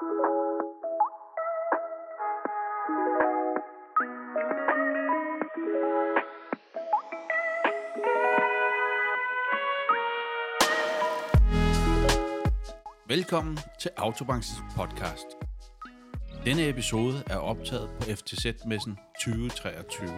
Velkommen til Autobanks podcast. Denne episode er optaget på FTZ-messen 2023.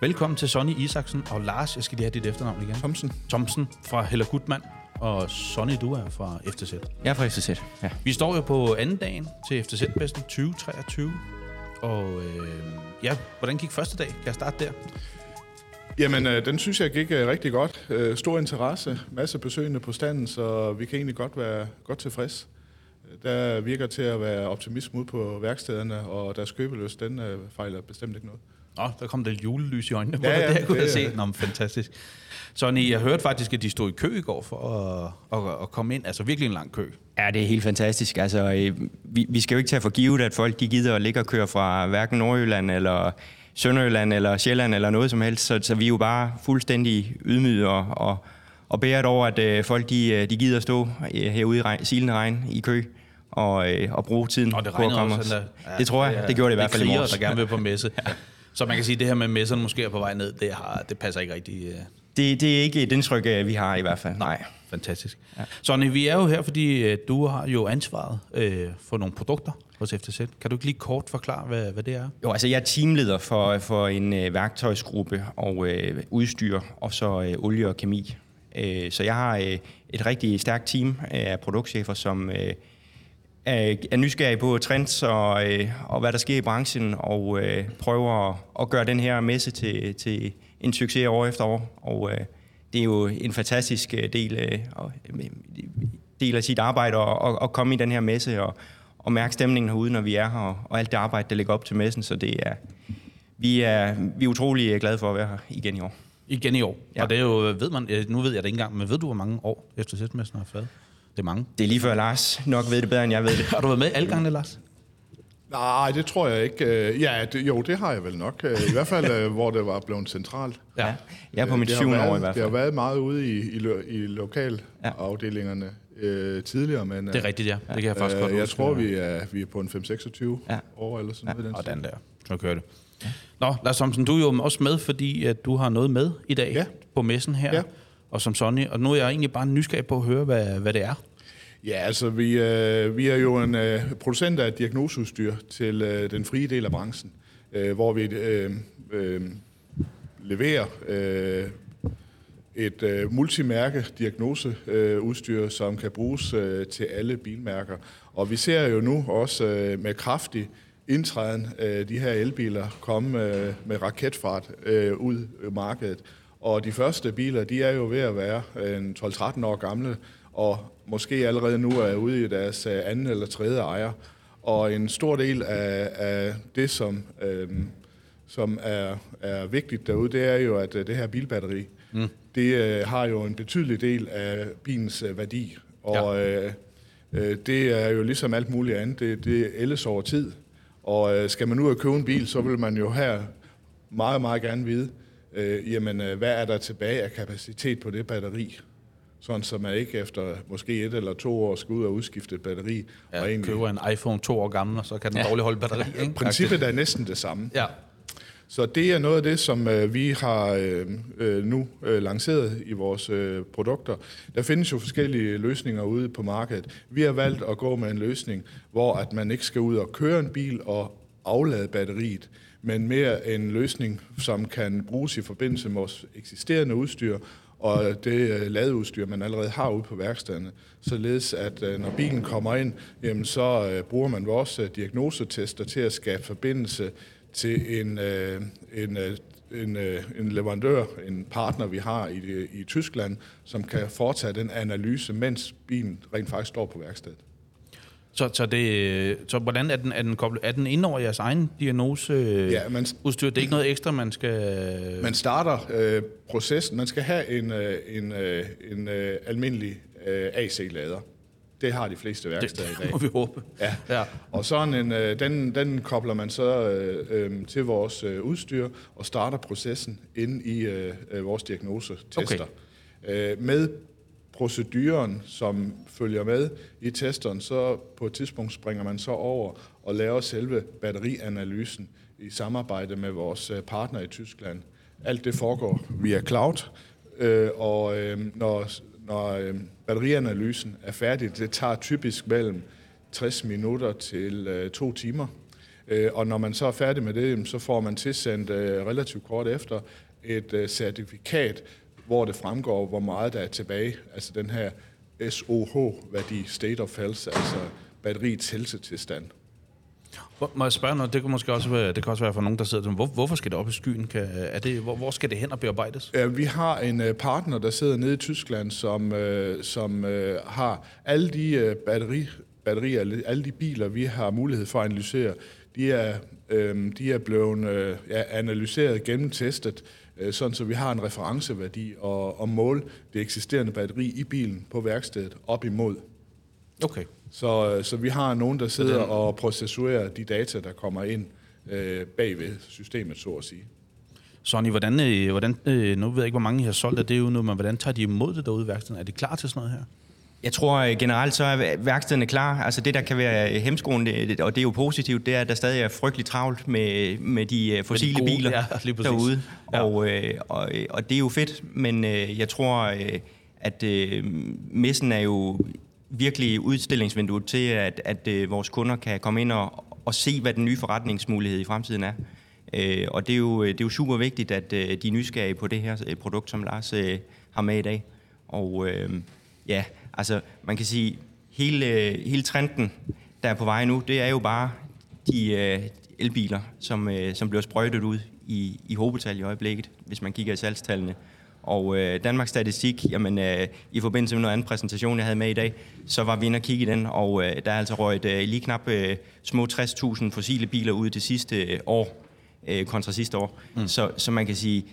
Velkommen til Sonny Isaksen og Lars, jeg skal lige have dit efternavn igen. Thomsen. Thomsen fra Hella Gutmann, og Sonny, du er fra FTZ. Jeg er fra FCZ, ja. Vi står jo på anden dagen til FTZ-messen 2023, og øh, ja, hvordan gik første dag? Kan jeg starte der? Jamen, øh, den synes jeg gik øh, rigtig godt. Øh, stor interesse, masse besøgende på standen, så vi kan egentlig godt være godt tilfreds. Der virker til at være optimisme ude på værkstederne, og deres købeløs, den øh, fejler bestemt ikke noget. Nå, der kom lidt julelys i øjnene på Ja, ja, ja, det, kunne det jeg se. Nå, men fantastisk. Sonny, jeg hørte faktisk, at de stod i kø i går for at, at, at komme ind. Altså virkelig en lang kø. Ja, det er helt fantastisk. Altså, øh, vi, vi skal jo ikke tage for givet, at folk de gider at ligge og køre fra hverken Nordjylland eller Sønderjylland eller Sjælland eller noget som helst. Så, så vi er jo bare fuldstændig ydmyget og, og, og bæret over, at øh, folk de, øh, de gider at stå øh, herude i regn, silende regn i kø og, øh, og bruge tiden Og det på at komme også. os. der- Det tror jeg. Det gjorde det i hvert fald i morges. der gerne vil på messe. ja. Så man kan sige, at det her med messerne måske er på vej ned, det, har, det passer ikke rigtig. Uh, Det, det er ikke et indtryk, øh, vi har i hvert fald. Nej. fantastisk. Ja. Sonny, vi er jo her, fordi uh, du har jo ansvaret uh, for nogle produkter hos FTZ. Kan du ikke lige kort forklare, hvad, hvad det er? Jo, altså jeg er teamleder for, for en øh, værktøjsgruppe og øh, udstyr, og så øh, olie og kemi. Øh, så jeg har øh, et rigtig stærkt team øh, af produktchefer, som øh, er, er nysgerrige på trends og, øh, og hvad der sker i branchen, og øh, prøver at, at gøre den her messe til, til en succes år efter år. Og øh, det er jo en fantastisk øh, del, øh, øh, del af sit arbejde at, at, komme i den her messe og, og mærke stemningen herude, når vi er her, og, og alt det arbejde, der ligger op til messen. Så det er, vi, er, vi er utrolig glade for at være her igen i år. Igen i år. Ja. Og det er jo, ved man, nu ved jeg det ikke engang, men ved du, hvor mange år FTZ-messen har været? Det er mange. Det er lige før Lars nok ved det bedre, end jeg ved det. Har du været med alle gangene, Lars? Nej, det tror jeg ikke. Øh, Ja, det, jo, det har jeg vel nok. Øh, I hvert fald, øh, hvor det var blevet centralt. Ja. Jeg er på mit syvende år i hvert Det har fald. været meget ude i, i, lo- i Ja. lokalafdelingerne øh, tidligere, men Det er rigtigt, ja. Det kan jeg faktisk øh, godt jeg huske. tror, vi er, vi er på en 5-26 Ja. år eller sådan noget. den Og den der. Så kører det. Nå, Lars Thomsen, du er jo også med, fordi at du har noget med i dag Ja. på messen her. Ja. Og som Sonny, og nu er jeg egentlig bare nysgerrig på at høre, hvad, hvad det er. Ja, altså vi, øh, vi er jo en øh, producent af diagnoseudstyr til øh, den frie del af branchen, øh, hvor vi øh, øh, leverer øh, et øh, multimærke diagnoseudstyr, øh, udstyr, som kan bruges øh, til alle bilmærker. Og vi ser jo nu også øh, med kraftig indtræden øh, de her elbiler komme øh, med raketfart øh, ud i markedet. Og de første biler, de er jo ved at være øh, en 12-13 år gamle, og måske allerede nu er ude i deres øh, anden eller tredje ejer. Og en stor del af, af det, som, øh, som er, er vigtigt derude, det er jo, at øh, det her bilbatteri, mm. det øh, har jo en betydelig del af bilens øh, værdi. Og ja. øh, øh, det er jo ligesom alt muligt andet, det, det ældes over tid. Og øh, skal man nu ud og købe en bil, så vil man jo her meget, meget gerne vide, øh, jamen, øh, hvad er der tilbage af kapacitet på det batteri? Sådan, så man ikke efter måske et eller to år skal ud og udskifte et batteri. Jeg og egentlig, køber en iPhone to år gammel, og så kan den ja. dårligt holde batteri. Ikke? princippet er næsten det samme. Ja. Så det er noget af det, som øh, vi har øh, øh, nu øh, lanceret i vores øh, produkter. Der findes jo forskellige løsninger ude på markedet. Vi har valgt at gå med en løsning, hvor at man ikke skal ud og køre en bil og aflade batteriet, men mere en løsning, som kan bruges i forbindelse med vores eksisterende udstyr og det øh, ladeudstyr, man allerede har ude på værkstederne, således at øh, når bilen kommer ind, jamen så øh, bruger man vores diagnosetester til at skabe forbindelse til en, en, en, en leverandør, en partner, vi har i, i Tyskland, som kan foretage den analyse, mens bilen rent faktisk står på værkstedet. Så, så, det, så hvordan er den, er den koblet? Er den inde over jeres egen diagnose Ja, man- udstyr? Det er ikke noget ekstra, man skal... Man starter øh, processen. Man skal have en, øh, en, øh, en øh, almindelig øh, AC-lader. Det har de fleste værksteder i dag. må vi håbe. Ja. ja. Og sådan en, øh, den, den kobler man så øh, øh, til vores øh, udstyr og starter processen inde i øh, øh, vores diagnosetester. Okay. Øh, med proceduren, som følger med i testeren, så på et tidspunkt springer man så over og laver selve batterianalysen i samarbejde med vores øh, partner i Tyskland. Alt det foregår via cloud, øh, og øh, når, når øh, batterianalysen er færdig, det tager typisk mellem 60 minutter til øh, to timer. Øh, og når man så er færdig med det, så får man tilsendt øh, relativt kort efter et øh, certifikat, hvor det fremgår, hvor meget der er tilbage. Altså den her SOH-værdi, State of Health, altså batteriets helsetilstand. Hvor, må jeg spørge noget? Det kan måske også være, det kan også være for nogen, der sidder hvor, hvorfor skal det op i skyen? Kan, er det, hvor, hvor skal det hen og bearbejdes? Ja, vi har en uh, partner, der sidder nede i Tyskland, som, uh, som uh, har alle de batteri, batterier, alle de biler, vi har mulighed for at analysere, de er, uh, de er blevet ja, analyseret, gennemtestet, uh, sådan så vi har en referenceværdi og, og måle det eksisterende batteri i bilen på værkstedet op imod. Okay. Så, så vi har nogen, der sidder og processuerer de data, der kommer ind øh, bagved systemet, så at sige. Sonny, hvordan, øh, hvordan, øh, nu ved jeg ikke, hvor mange I har solgt af det jo nu, men hvordan tager de imod det derude i værkstedet? Er de klar til sådan noget her? Jeg tror øh, generelt, så er værkstederne klar. Altså det, der kan være hemskoen, det, og det er jo positivt, det er, at der stadig er frygteligt travlt med, med de fossile med de gode, biler ja, lige derude. Ja. Og, og, og det er jo fedt, men jeg tror, at messen er jo virkelig udstillingsvinduet til, at, at øh, vores kunder kan komme ind og, og se, hvad den nye forretningsmulighed i fremtiden er. Øh, og det er, jo, det er jo super vigtigt, at øh, de er nysgerrige på det her øh, produkt, som Lars øh, har med i dag. Og øh, ja, altså man kan sige, hele, hele trenden, der er på vej nu, det er jo bare de øh, elbiler, som, øh, som bliver sprøjtet ud i, i hovedtal i øjeblikket, hvis man kigger i salgstallene. Og øh, Danmarks Statistik, jamen, øh, i forbindelse med noget anden præsentation, jeg havde med i dag, så var vi inde og kigge i den, og øh, der er altså røget øh, lige knap øh, små 60.000 fossile biler ud det sidste øh, år, øh, kontra sidste år. Mm. Så, så man kan sige,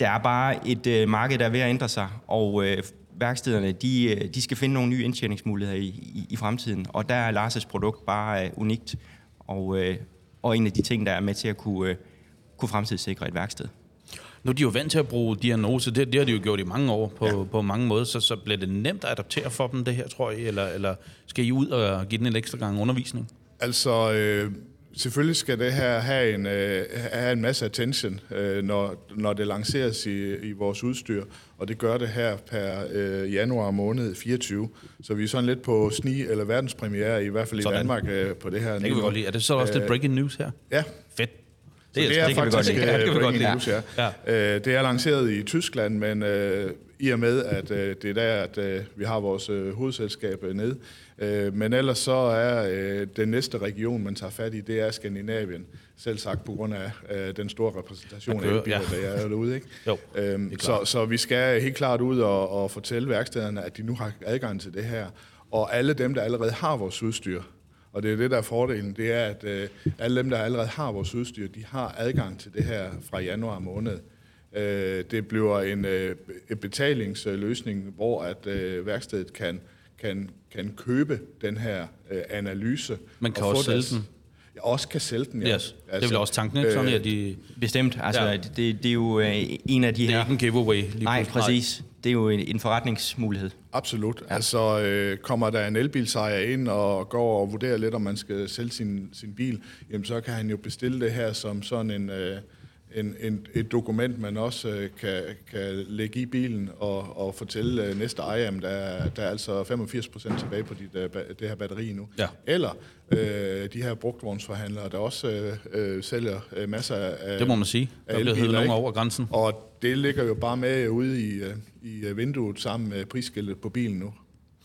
der er bare et øh, marked, der er ved at ændre sig, og øh, værkstederne, de, øh, de skal finde nogle nye indtjeningsmuligheder i, i, i fremtiden, og der er Lars' produkt bare øh, unikt, og, øh, og en af de ting, der er med til at kunne, øh, kunne fremtidssikre et værksted. Nu er de jo vant til at bruge diagnose, det, det har de jo gjort i mange år på, ja. på mange måder, så, så bliver det nemt at adaptere for dem det her, tror jeg, eller, eller skal I ud og give den en ekstra gang undervisning? Altså, øh, selvfølgelig skal det her have en, øh, have en masse attention, øh, når, når det lanceres i, i vores udstyr, og det gør det her per øh, januar måned 24. Så vi er sådan lidt på sni eller verdenspremiere, i hvert fald sådan. i Danmark, øh, på det her. Det kan vi godt lide. Er det så også øh, lidt breaking news her? Ja. Det, det er, det faktisk det kan vi godt lide. News, ja. ja. Øh, det er lanceret i Tyskland, men øh, i og med, at øh, det er der, at øh, vi har vores øh, hovedselskab øh, ned. Øh, men ellers så er øh, den næste region, man tager fat i, det er Skandinavien. Selv sagt på grund af øh, den store repræsentation af ja. der er derude. Ikke? Jo, øhm, så, så vi skal helt klart ud og, og fortælle værkstederne, at de nu har adgang til det her. Og alle dem, der allerede har vores udstyr, og det er det, der er fordelen, det er, at øh, alle dem, der allerede har vores udstyr, de har adgang til det her fra januar måned. Øh, det bliver en, øh, en betalingsløsning, hvor at øh, værkstedet kan, kan, kan købe den her øh, analyse. Man kan også sælge den. Ja, også kan sælge den, ja. Yes. Altså, det er vel altså, også tanken, ikke? Sådan, at de... Bestemt. Altså, ja. det, det er jo øh, en af de her... Det er ikke en giveaway. Lige Nej, præcis. Det er jo en, en forretningsmulighed. Absolut. Ja. Altså, øh, kommer der en elbilsejer ind og går og vurderer lidt, om man skal sælge sin, sin bil, jamen så kan han jo bestille det her som sådan en... Øh, en, en, et dokument, man også øh, kan, kan lægge i bilen og, og fortælle øh, næste ejer, at der, der er altså 85 procent tilbage på dit, øh, det her batteri nu. Ja. Eller øh, de her brugtvognsforhandlere, der også øh, øh, sælger øh, masser af Det må man sige. Der bliver hævet nogen over grænsen. Og det ligger jo bare med ude i, øh, i øh, vinduet sammen med prisskiltet på bilen nu.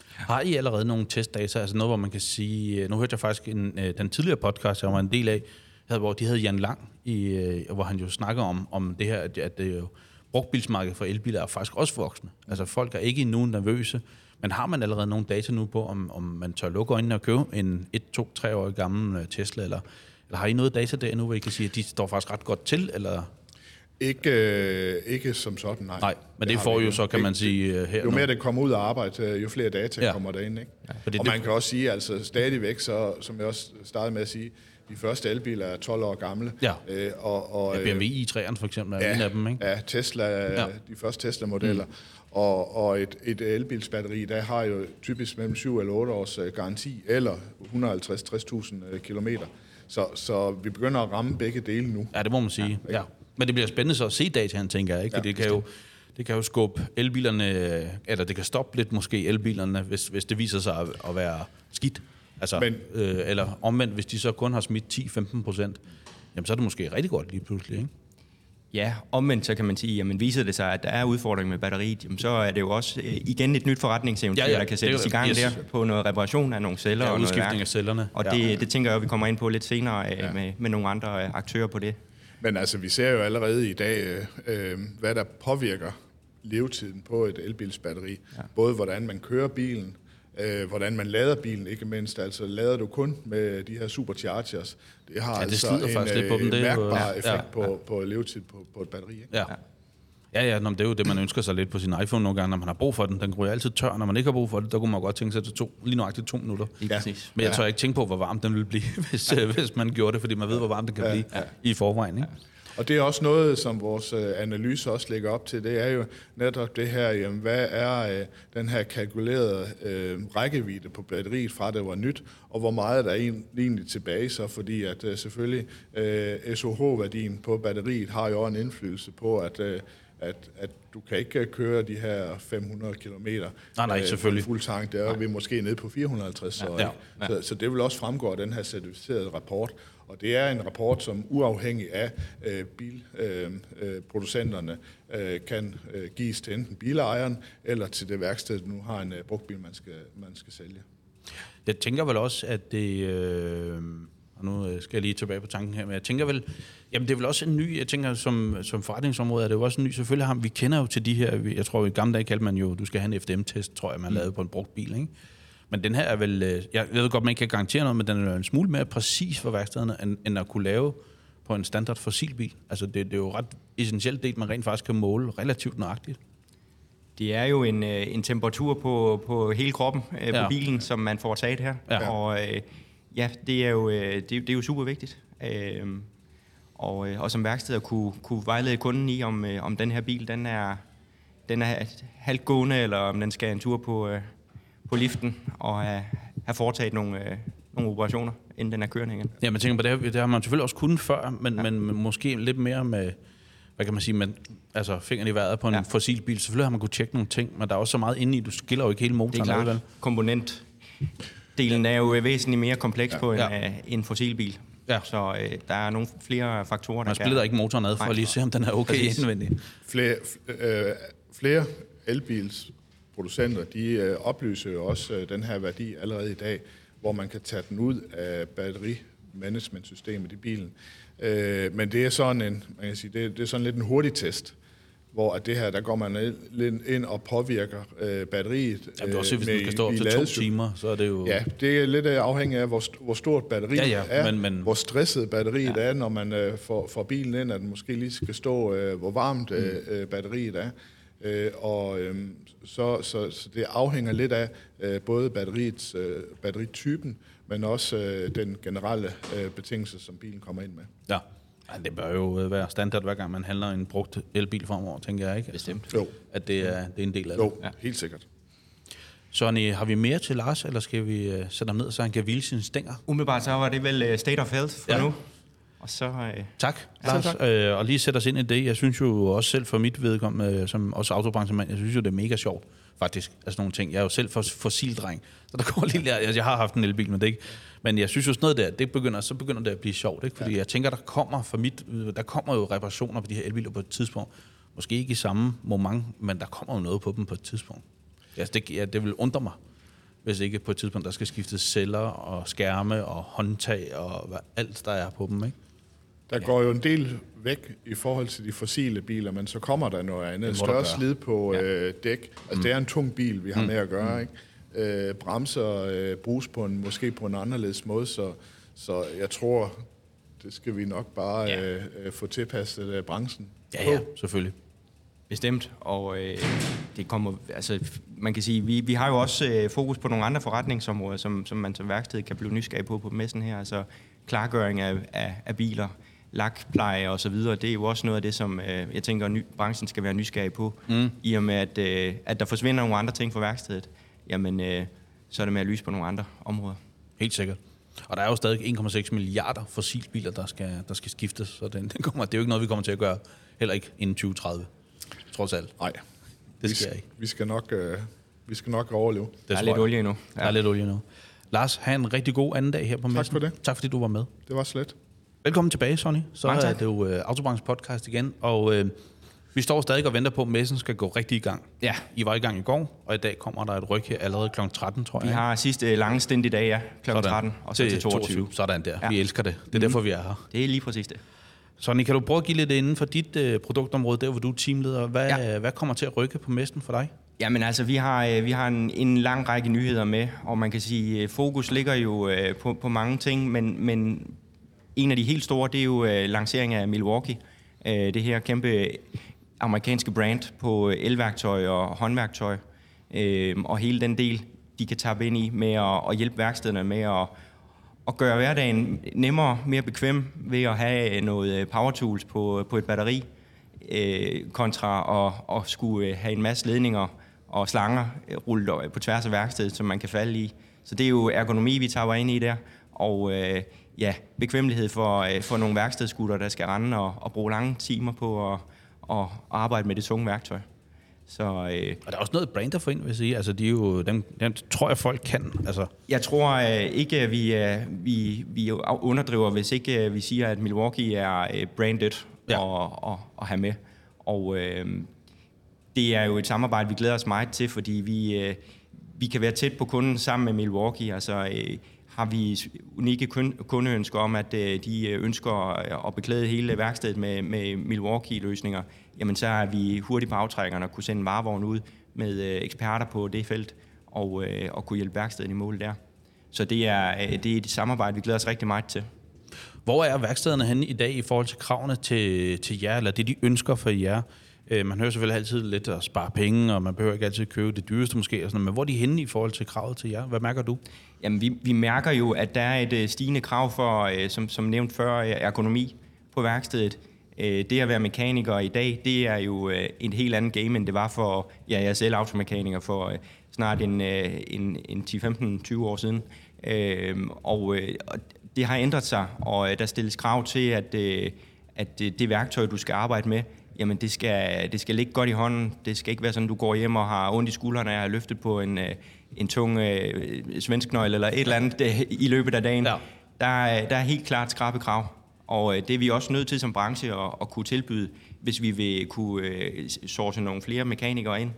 Har I allerede nogle testdata, altså noget, hvor man kan sige, øh, nu hørte jeg faktisk en, den tidligere podcast, jeg var en del af, hvor de havde Jan Lang, i, hvor han jo snakker om, om det her, at, at det jo, brugtbilsmarkedet for elbiler er faktisk også voksne. Altså folk er ikke endnu nervøse, men har man allerede nogle data nu på, om, om man tør lukke øjnene og købe en 1, 2, 3 år gammel Tesla, eller, eller har I noget data der nu, hvor I kan sige, at de står faktisk ret godt til, eller... Ikke, øh, ikke som sådan, nej. Nej, men det, det får jo så, kan man sige, øh, her Jo mere det kommer ud af arbejde, jo flere data ja. kommer derind. Ikke? Ja, og det, man kan også sige, altså stadigvæk, så, som jeg også startede med at sige, de første elbiler er 12 år gamle. Ja, øh, og, og, ja BMW i3'eren for eksempel er ja, en af dem, ikke? Ja, Tesla, ja. de første Tesla-modeller. Mm. Og, og et, et elbilsbatteri, der har jo typisk mellem 7 eller 8 års øh, garanti, eller 150-60.000 kilometer. Så, så vi begynder at ramme begge dele nu. Ja, det må man sige. Ja. ja. Men det bliver spændende så at se dataen, tænker jeg. Ikke? Ja, det kan jo det kan jo skubbe elbilerne, eller det kan stoppe lidt måske elbilerne, hvis, hvis det viser sig at, at være skidt. Altså, Men, øh, eller omvendt, hvis de så kun har smidt 10-15 procent, jamen så er det måske rigtig godt lige pludselig, ikke? Ja, omvendt så kan man sige, jamen viser det sig, at der er udfordring med batteriet, jamen, så er det jo også øh, igen et nyt forretningseventyr, ja, ja, der kan sættes i gang yes. der på noget reparation af nogle celler ja, og noget værk. af cellerne. Og det, ja. det tænker jeg, at vi kommer ind på lidt senere øh, ja. med, med nogle andre øh, aktører på det. Men altså, vi ser jo allerede i dag, øh, hvad der påvirker levetiden på et elbilsbatteri. Ja. Både hvordan man kører bilen, øh, hvordan man lader bilen, ikke mindst. Altså lader du kun med de her superchargers, det har ja, det altså en lidt på dem, det mærkbar jo, effekt ja, på, ja. på levetid på, på et batteri. Ikke? Ja. Ja, ja, det er jo det, man ønsker sig lidt på sin iPhone nogle gange, når man har brug for den. Den går jo altid tør, når man ikke har brug for det. Der kunne man godt tænke sig til to, lige nøjagtigt to minutter. Ja. Men jeg tør ikke tænke på, hvor varm den vil blive, hvis, ja. hvis man gjorde det, fordi man ved, hvor varm den kan ja. blive ja. i forvejen. Ikke? Ja. Og det er også noget, som vores øh, analyse også lægger op til. Det er jo netop det her, jamen, hvad er øh, den her kalkulerede øh, rækkevidde på batteriet fra det var nyt, og hvor meget der er egentlig tilbage så, fordi at øh, selvfølgelig øh, SOH-værdien på batteriet har jo en indflydelse på, at øh, at, at du kan ikke køre de her 500 km nej, nej, selvfølgelig. fuld tank. Der er vi måske nede på 450. Så, ja, ja. Så, så det vil også fremgå af den her certificerede rapport. Og det er en rapport, som uafhængig af øh, bilproducenterne øh, øh, kan øh, gives til enten bilejeren eller til det værksted, der nu har en øh, brugt bil, man skal, man skal sælge. Jeg tænker vel også, at det... Øh og nu øh, skal jeg lige tilbage på tanken her, men jeg tænker vel, jamen det er vel også en ny, jeg tænker som, som forretningsområde er det jo også en ny, selvfølgelig har vi kender jo til de her, jeg tror i gamle dage kaldte man jo, du skal have en FDM-test, tror jeg, man mm. lavede på en brugt bil, ikke? Men den her er vel, øh, jeg ved godt, man ikke kan garantere noget, men den er en smule mere præcis for værkstederne, end, end at kunne lave på en standard fossilbil. Altså det, det er jo ret essentielt det, man rent faktisk kan måle relativt nøjagtigt. Det er jo en, øh, en temperatur på, på hele kroppen øh, på ja. bilen, som man får taget her. Ja. Og øh, ja, det er, jo, øh, det, det er jo super vigtigt. Øh, og, og som værksted at kunne, kunne vejlede kunden i, om, øh, om den her bil den er, den er halvt gående, eller om den skal en tur på, øh, på liften og have, have foretaget nogle, nogle operationer, inden den er kørende igen. Ja, man tænker på det, det har man selvfølgelig også kunnet før, men, ja. men måske lidt mere med, hvad kan man sige, med, altså fingeren i vejret på en ja. fossilbil. Selvfølgelig har man kunne tjekke nogle ting, men der er også så meget inde i, du skiller jo ikke hele motoren. Det er klart. Komponent. Delen er jo væsentligt mere kompleks ja. på en, ja. uh, en fossilbil. Ja. Så øh, der er nogle flere faktorer, der Man splitter kan... ikke motoren ad for at lige se, om den er okay Præcis. indvendigt. Flere, øh, flere elbils producenter, de øh, oplyser jo også øh, den her værdi allerede i dag, hvor man kan tage den ud af batterimanagementsystemet i bilen. Øh, men det er sådan en, man kan sige, det, det er sådan lidt en hurtig test, hvor at det her, der går man ind og påvirker øh, batteriet. Ja, det er også, hvis du skal stå op til to timer, så er det jo... Ja, det er lidt afhængigt af, hvor, hvor stort batteriet ja, ja, er, men, men... hvor stresset batteriet ja. er, når man øh, får, får bilen ind, at den måske lige skal stå, øh, hvor varmt øh, mm. batteriet er. Øh, og øh, så, så, så det afhænger lidt af øh, både batteriets, øh, batteritypen, men også øh, den generelle øh, betingelse, som bilen kommer ind med. Ja. Ja, det bør jo øh, være standard, hver gang man handler en brugt elbil fremover, tænker jeg ikke? Bestemt. Jo. At det er, det er en del af jo, det. Jo, ja. helt sikkert. Sonny, har vi mere til Lars, eller skal vi uh, sætte ham ned, så han kan hvile sine stænger? Umiddelbart så var det vel uh, state of health for ja. nu. Og så, uh, tak, Lars. Tak. Øh, og lige sætte os ind i det. Jeg synes jo også selv for mit vedkommende, som også autobranchemand, jeg synes jo, det er mega sjovt, faktisk. Altså nogle ting. Jeg er jo selv for fossildreng, så der går lige... Altså, jeg har haft en elbil, men det ikke... Men jeg synes jo sådan noget der, det begynder, så begynder det at blive sjovt, ikke? Fordi ja. jeg tænker, der kommer for mit, der kommer jo reparationer på de her elbiler på et tidspunkt. Måske ikke i samme moment, men der kommer jo noget på dem på et tidspunkt. Ja, det, ja, det vil undre mig, hvis ikke på et tidspunkt, der skal skiftes celler og skærme og håndtag og hvad, alt, der er på dem, ikke? Der går jo en del væk i forhold til de fossile biler, men så kommer der noget andet. Større slid på ja. øh, dæk. Altså, mm. det er en tung bil, vi har mm. med at gøre, mm. ikke? øh, bremser øh, bruges på en, måske på en anderledes måde, så, så jeg tror, det skal vi nok bare ja. øh, øh få tilpasset øh, branchen. Ja, ja, selvfølgelig. Bestemt, og øh, det kommer, altså, man kan sige, vi, vi har jo også øh, fokus på nogle andre forretningsområder, som, som man som værksted kan blive nysgerrig på på messen her, altså klargøring af, af, af biler, lakpleje og så videre. Det er jo også noget af det, som øh, jeg tænker, ny, branchen skal være nysgerrig på. Mm. I og med, at, øh, at der forsvinder nogle andre ting fra værkstedet, jamen, øh, så er det med at lyse på nogle andre områder. Helt sikkert. Og der er jo stadig 1,6 milliarder fossilbiler, der skal, der skal skiftes, så den, den kommer, det er jo ikke noget, vi kommer til at gøre, heller ikke inden 2030, trods alt. Nej, Det vi, skal jeg ikke. vi skal nok, øh, vi skal nok overleve. Det Der er lidt jeg. olie endnu. Der er lidt olie nu. Lars, have en rigtig god anden dag her på messen. for det. Tak fordi du var med. Det var slet. Velkommen tilbage, Sonny. Så Mange er tak. det jo uh, Autobranche podcast igen, og uh, vi står stadig og venter på, at messen skal gå rigtig i gang. Ja. I var i gang i går, og i dag kommer der et ryg her allerede kl. 13, tror jeg. Vi har sidste lange stint i dag, ja. Kl. 13 og så til 22. Sådan der. Ja. Vi elsker det. Det er derfor, vi er her. Det er lige præcis det. Sonny, kan du prøve at give lidt inden for dit uh, produktområde, der hvor du er teamleder? Hvad, ja. Hvad kommer til at rykke på messen for dig? Jamen altså, vi har, øh, vi har en, en lang række nyheder med, og man kan sige, øh, fokus ligger jo øh, på, på mange ting, men, men en af de helt store, det er jo øh, lanceringen af Milwaukee. Øh, det her kæmpe amerikanske brand på øh, elværktøj og håndværktøj, øh, og hele den del, de kan tappe ind i med at, at hjælpe værkstederne med at, at gøre hverdagen nemmere, mere bekvem ved at have øh, noget øh, power tools på, på et batteri, øh, kontra at, at skulle have en masse ledninger og slanger rullet op på tværs af værkstedet, som man kan falde i. Så det er jo ergonomi, vi tager ind i der, og øh, ja, bekvemmelighed for, øh, for nogle værkstedsgutter, der skal rende og, og bruge lange timer på at, at arbejde med det tunge værktøj. Så øh, Og der er også noget brand at få ind, vil jeg sige. Altså, de er jo, dem, dem tror jeg, folk kan. Altså, Jeg tror øh, ikke, at vi, øh, vi, vi underdriver, hvis ikke øh, vi siger, at Milwaukee er øh, branded ja. og, og, og have med. Og øh, det er jo et samarbejde, vi glæder os meget til, fordi vi, øh, vi kan være tæt på kunden sammen med Milwaukee. Altså øh, har vi unikke kun- kundeønsker om, at øh, de øh, ønsker øh, at beklæde hele værkstedet med, med Milwaukee-løsninger, jamen så er vi hurtigt på aftrækkerne og kunne sende en varevogn ud med eksperter på det felt og, og kunne hjælpe værkstedet i mål der. Så det er, det er et samarbejde, vi glæder os rigtig meget til. Hvor er værkstederne henne i dag i forhold til kravene til, til jer, eller det, de ønsker for jer? Man hører selvfølgelig altid lidt at spare penge, og man behøver ikke altid købe det dyreste måske, og sådan, men hvor er de henne i forhold til kravet til jer? Hvad mærker du? Jamen, vi, vi mærker jo, at der er et øh, stigende krav for, øh, som, som nævnt før, øh, ergonomi på værkstedet. Det at være mekaniker i dag, det er jo en helt anden game, end det var for, ja, jeg er selv automekaniker for snart en, en, en 10-15-20 år siden. Og, det har ændret sig, og der stilles krav til, at, at det værktøj, du skal arbejde med, jamen det skal, det skal ligge godt i hånden. Det skal ikke være sådan, du går hjem og har ondt i skuldrene at have løftet på en, øh, en tung øh, svensknøgle eller et eller andet øh, i løbet af dagen. Ja. Der, er, der er helt klart skrabe krav, og øh, det er vi også nødt til som branche at, at kunne tilbyde, hvis vi vil kunne øh, source nogle flere mekanikere ind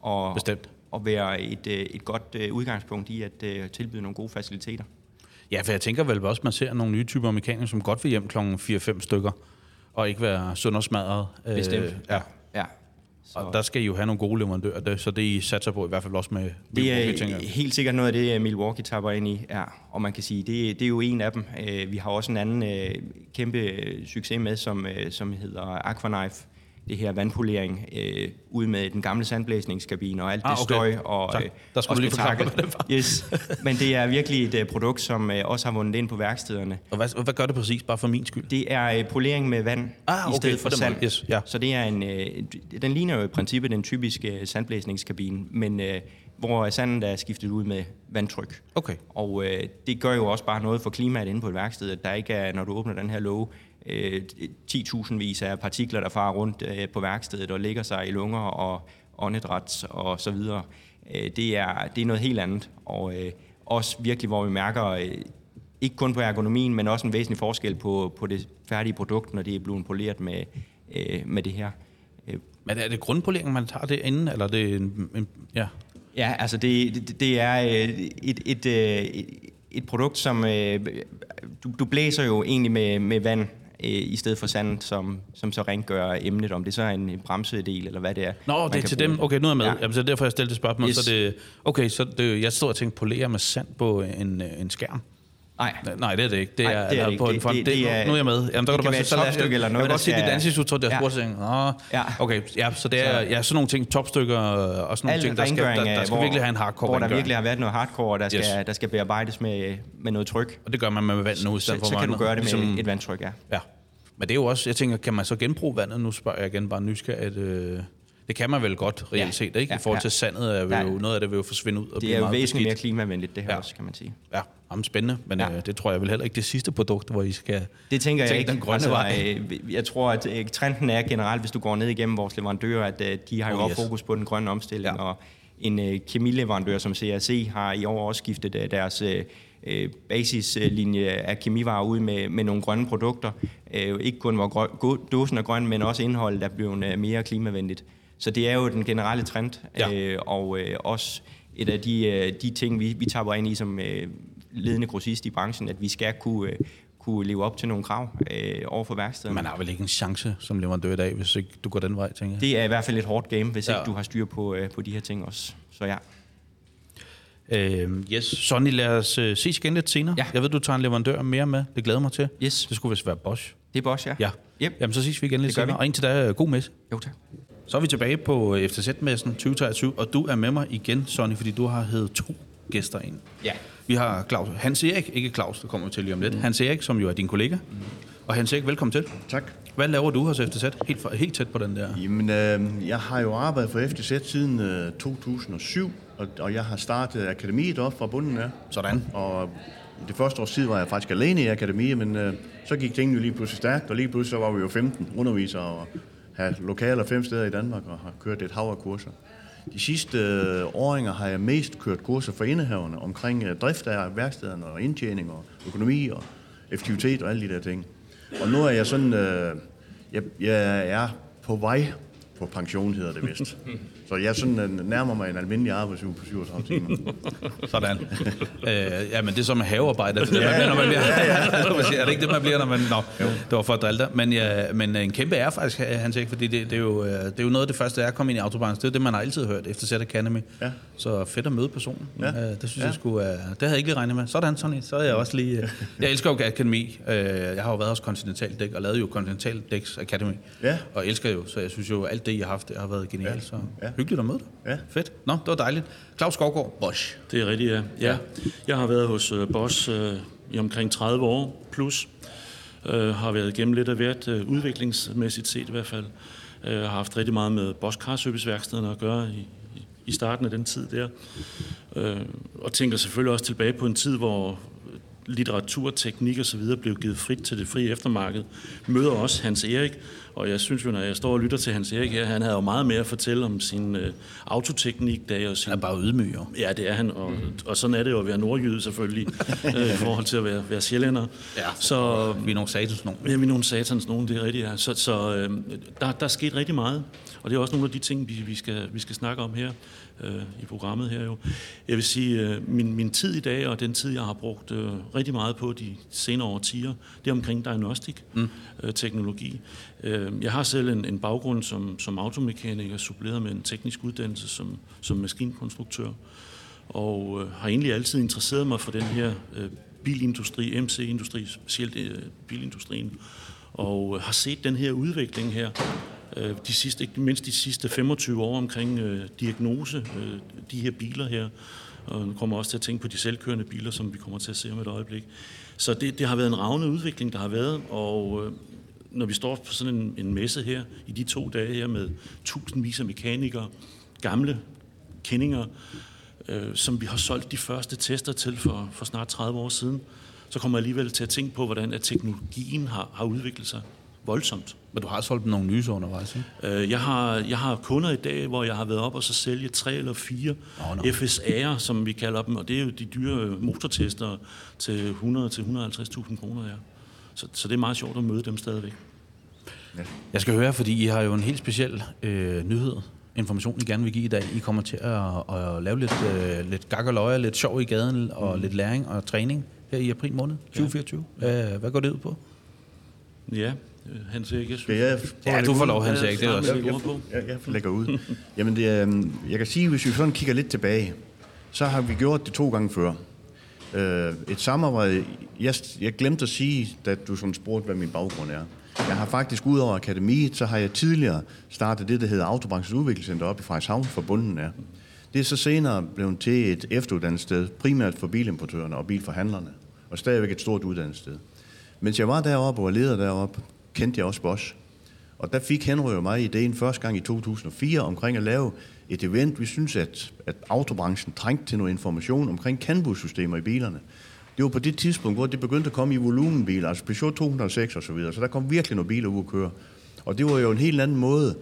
og, Bestemt. og være et, øh, et godt øh, udgangspunkt i at øh, tilbyde nogle gode faciliteter. Ja, for jeg tænker vel også, at man ser nogle nye typer mekanikere, som godt vil hjem kl. 4-5 stykker, og ikke være søndersmadret. Bestemt. ja. ja. Så. Og der skal I jo have nogle gode leverandører, det, så det I satser på i hvert fald også med Det Milwaukee, tænker er helt sikkert noget af det, Milwaukee tapper ind i, ja. og man kan sige, det, det er jo en af dem. Øh, Vi har også en anden øh, kæmpe øh, succes med, som, øh, som hedder Aquaknife, det her vandpolering, øh, ude med den gamle sandblæsningskabine og alt Ah, det okay. støj og, Tak. øh, Der skulle og lige forklare, hvad det var. Yes. Men det er virkelig et øh, produkt, som øh, også har vundet ind på værkstederne. Og hvad, hvad gør det præcis, bare for min skyld? Det er øh, polering med vand Ah, okay, i stedet for sand. måde. Yes, ja. Så det er en, øh, den ligner jo i princippet den typiske sandblæsningskabine, men øh, hvor sandet er skiftet ud med vandtryk. Okay. Og øh, det gør jo også bare noget for klimaet inde på et værksted, at der ikke er, når du åbner den her låge, øh, 10.000 vis af partikler, der farer rundt øh, på værkstedet og ligger sig i lunger og åndedræt og så videre. Øh, det, er, det er noget helt andet, og øh, også virkelig, hvor vi mærker, øh, ikke kun på ergonomien, men også en væsentlig forskel på, på det færdige produkt, når det er blevet poleret med, øh, med det her. Øh, Men er det grundpolering, man tager det inden, eller er det en, en ja? Ja, altså det, det, det er øh, et, et, øh, et, et produkt, som du, du blæser jo egentlig med, med vand øh, i stedet for sand, som, som så rengør emnet, om det så er en, en bremsedel eller hvad det er. Nå, det er til dem. Okay, nu er jeg med. Ja. Ja. Jamen, så er derfor, jeg stillede det spørgsmål. Yes. Så det, okay, så det, jeg stod og tænkte, polere med sand på en, en skærm. Nej, Nej, det er det ikke. Det Nej, er, det er det eller på ikke. en front. Det- Det, det det, er- nu er jeg med. Jamen, der det kan du kan bare være sige, så lad- eller jeg noget, kan godt se dit skal- ansigtsudtryk, der sig. Nå, Ja. okay, ja, så det er ja, sådan nogle ting, topstykker og sådan nogle Al ting, der skal, der, der skal virkelig have en hardcore Hvor der virkelig har været noget hardcore, der skal, Yes. der skal bearbejdes med, med noget tryk. Og det gør man med vand nu, i Så, stedet for så kan du gøre det med Ligesom- et vandtryk, ja. Ja. Men det er jo også, jeg tænker, kan man så genbruge vandet? Nu spørger jeg igen bare nysgerrigt. Øh, det kan man vel godt reelt Ja. set, ikke? Ja, I forhold til ja. sandet er vi Ja. jo, noget af det vil jo forsvinde ud og Det blive er jo meget væsentligt mere klimavenligt, det her Ja. også, kan man sige. Ja, jamen, spændende, men ja. Ja. øh, det tror jeg vel heller ikke det sidste produkt, hvor I skal Det tænker jeg ikke. den grønne altså, vej. øh, Jeg tror, at øh, trenden er generelt, hvis du går ned igennem vores leverandører, at øh, de har jo Oh, yes. fokus på den grønne omstilling, Ja. ja. og en øh, kemileverandør som CRC har i år også skiftet øh, deres øh, basislinje af kemivarer ud med, med nogle grønne produkter. Øh, ikke kun hvor grøn, dåsen er grøn, men også indholdet er blevet mere klimavenligt. Så det er jo den generelle trend, Ja. øh, og øh, også et af de, øh, de ting, vi, vi tager ind i som øh, ledende grossist i branchen, at vi skal kunne, øh, kunne leve op til nogle krav øh, over for værkstederne. Man har vel ikke en chance som leverandør i dag, hvis ikke du går den vej, tænker jeg. Det er i hvert fald et hårdt game, hvis Ja. ikke du har styr på, øh, på de her ting også. Så ja. Øh, yes, Sonny, lad os øh, ses igen lidt senere. Ja. Jeg ved, du tager en leverandør mere med. Det glæder mig til. Yes. Det skulle vist være Bosch. Det er Bosch, ja. Ja. Yep. Jamen, så ses vi igen lidt senere. vi. Og indtil da, øh, god messe. Jo, tak. Så er vi tilbage på øh, FTZ-messen 2023, og du er med mig igen, Sonny, fordi du har hævet to gæster ind. Ja. Vi har Claus, Hans Erik, ikke Claus, det kommer vi til lige om lidt. Hans Erik, som jo er din kollega. Og Hans Erik, velkommen til. Tak. Hvad laver du hos FTZ? Helt, for- helt tæt på den der. Jamen, øh, jeg har jo arbejdet for FTZ siden øh, 2007, og, og jeg har startet akademiet op fra bunden af. Sådan. Og det første års tid var jeg faktisk alene i akademiet, men øh, så gik tingene jo lige pludselig stærkt, og lige pludselig så var vi jo 15 undervisere og have lokaler fem steder i Danmark og har kørt et hav af kurser. De sidste øh, åringer har jeg mest kørt kurser for indehaverne omkring øh, drift af værkstederne og indtjening og økonomi og effektivitet og alle de der ting. Og nu er jeg sådan, øh, jeg, jeg er på vej på pension, hedder det vist. Så jeg sådan øh, nærmer mig en almindelig arbejdsuge på 37 timer. Sådan. øh, ja, men det er som havearbejde. Det er, det, man bliver, når man bliver, er det ikke det, man bliver, når man... Nå, det var for at drille dig. Men, ja, men en kæmpe er faktisk, Hans Erik, fordi det, det, er jo, øh, det er jo noget af det første, er at komme ind i autobranchen. Det er det, man har altid hørt efter Set Academy. Ja. Så fedt at møde personen. Ja. Øh, det synes Ja. jeg skulle... Øh, det havde jeg ikke lige regnet med. Sådan, Sonny. Så er jeg også lige... Øh, jeg elsker jo Akademi. Øh, jeg har jo været hos Continental Dæk og lavet jo Continental Dæks Academy. Ja. Og elsker jo, så jeg synes jo, alt det, I har haft, det har været genialt. Ja. Så Ja. hyggeligt at møde dig. Ja. Fedt. Nå, det var dejligt. Claus Skovgaard, Bosch. Det er rigtigt, ja. ja. Jeg har været hos uh, Bosch uh, i omkring 30 år plus. Uh, har været igennem lidt af hvert, uh, udviklingsmæssigt set i hvert fald. Uh, har haft rigtig meget med Bosch Car Service værkstederne at gøre i, i, starten af den tid der. Uh, og tænker selvfølgelig også tilbage på en tid, hvor litteratur, teknik og så videre blev givet frit til det frie eftermarked. Møder også Hans Erik, og jeg synes jo, når jeg står og lytter til Hans Erik her, han havde jo meget mere at fortælle om sin øh, autoteknik, da og sin Han er bare ydmyg, jo. Ja, det er han, og, og sådan er det jo at være nordjyde selvfølgelig, øh, i forhold til at være, være sjællænder. Ja. Så Vi er nogle satans nogen. Ja, vi er nogle satans nogen, det er rigtigt, ja. Så, så øh, der, der er sket rigtig meget, og det er også nogle af de ting, vi, vi, skal, vi skal snakke om her øh, i programmet her jo. Jeg vil sige, øh, min, min tid i dag, og den tid, jeg har brugt øh, rigtig meget på de senere årtier, det er omkring diagnostik, mm. øh, teknologi. Øh, jeg har selv en, en baggrund som, som automekaniker, suppleret med en teknisk uddannelse som, som maskinkonstruktør, og øh, har egentlig altid interesseret mig for den her øh, bilindustri, MC-industri, specielt øh, bilindustrien, og øh, har set den her udvikling her, Øh, de sidste, ikke mindst de sidste 25 år omkring øh, diagnose, øh, de her biler her, og nu kommer også til at tænke på de selvkørende biler, som vi kommer til at se om et øjeblik. Så det, det har været en ravne udvikling, der har været, og øh, når vi står på sådan en, en messe her, i de to dage her med tusindvis af mekanikere, gamle kendinger, øh, som vi har solgt de første tester til for, for snart 30 år siden, så kommer jeg alligevel til at tænke på, hvordan at teknologien har, har udviklet sig voldsomt. Men du har solgt nogle nye undervejs, ikke? Øh, Jeg har, jeg har kunder i dag, hvor jeg har været op og så sælge tre eller fire Nå, nå. FSA'er, som vi kalder dem, og det er jo de dyre motortester til 100-150.000 kroner, ja. Så, så det er meget sjovt at møde dem stadigvæk. Jeg skal høre, fordi I har jo en helt speciel øh, nyhed, information, I gerne vil give i dag. I kommer til at, at lave lidt, øh, lidt gak og løjer, lidt sjov i gaden, og mm. lidt læring og træning her i april måned 2024. Ja. Øh, hvad går det ud på? Ja, øh, Hans Erik, jeg synes... Skal jeg Ja, du får lov, Hans Ja, Erik. Det er også. Jeg, jeg, jeg lægger ud. Jamen, det, er, jeg kan sige, hvis vi sådan kigger lidt tilbage, så har vi gjort det to gange før. Øh, et samarbejde, jeg, jeg glemte at sige, da du sådan spurgte, hvad min baggrund er. Jeg har faktisk, ud over akademiet, så har jeg tidligere startet det, der hedder Autobranchens Udviklingscenter op i Frederikshavn, for bunden er. Det er så senere blevet til et efteruddannelsessted, primært for bilimportørerne og bilforhandlerne, og stadigvæk et stort uddannelsessted. Mens jeg var deroppe og var leder deroppe, kendte jeg også Bosch. Og der fik Henry og mig ideen første gang i 2004 omkring at lave et event. Vi synes, at, at autobranchen trængte til noget information omkring CAN-bus-systemer i bilerne. Det var på det tidspunkt, hvor det begyndte at komme i volumenbiler, altså Peugeot 206 og så videre. Så der kom virkelig nogle biler ud at køre. Og det var jo en helt anden måde,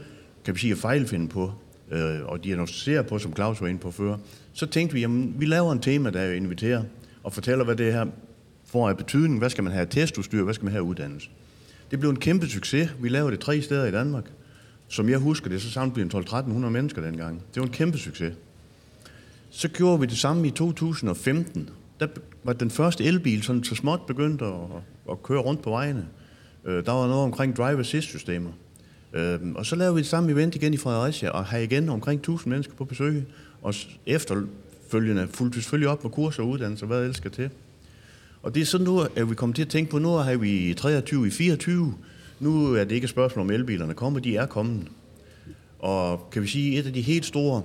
kan vi sige, at fejlfinde på, øh, og diagnostisere på, som Claus var inde på før. Så tænkte vi, jamen, vi laver en tema, der inviterer og fortæller, hvad det her får af betydning. Hvad skal man have testudstyr, hvad skal man have uddannelse? Det blev en kæmpe succes. Vi lavede det tre steder i Danmark. Som jeg husker det, så samlede vi 12-1300 mennesker dengang. Det var en kæmpe succes. Så gjorde vi det samme i 2015. Der var den første elbil sådan så småt begyndt at, at køre rundt på vejene. Øh, der var noget omkring driver assist systemer. Øh, og så lavede vi det samme event igen i Fredericia, og havde igen omkring 1000 mennesker på besøg. Og efterfølgende fulgte vi selvfølgelig op med kurser og uddannelser, hvad jeg elsker til. Og det er sådan nu, at vi kommer til at tænke på, nu har vi i 23, i 24. Nu er det ikke et spørgsmål om elbilerne kommer, de er kommet. Og kan vi sige, et af de helt store,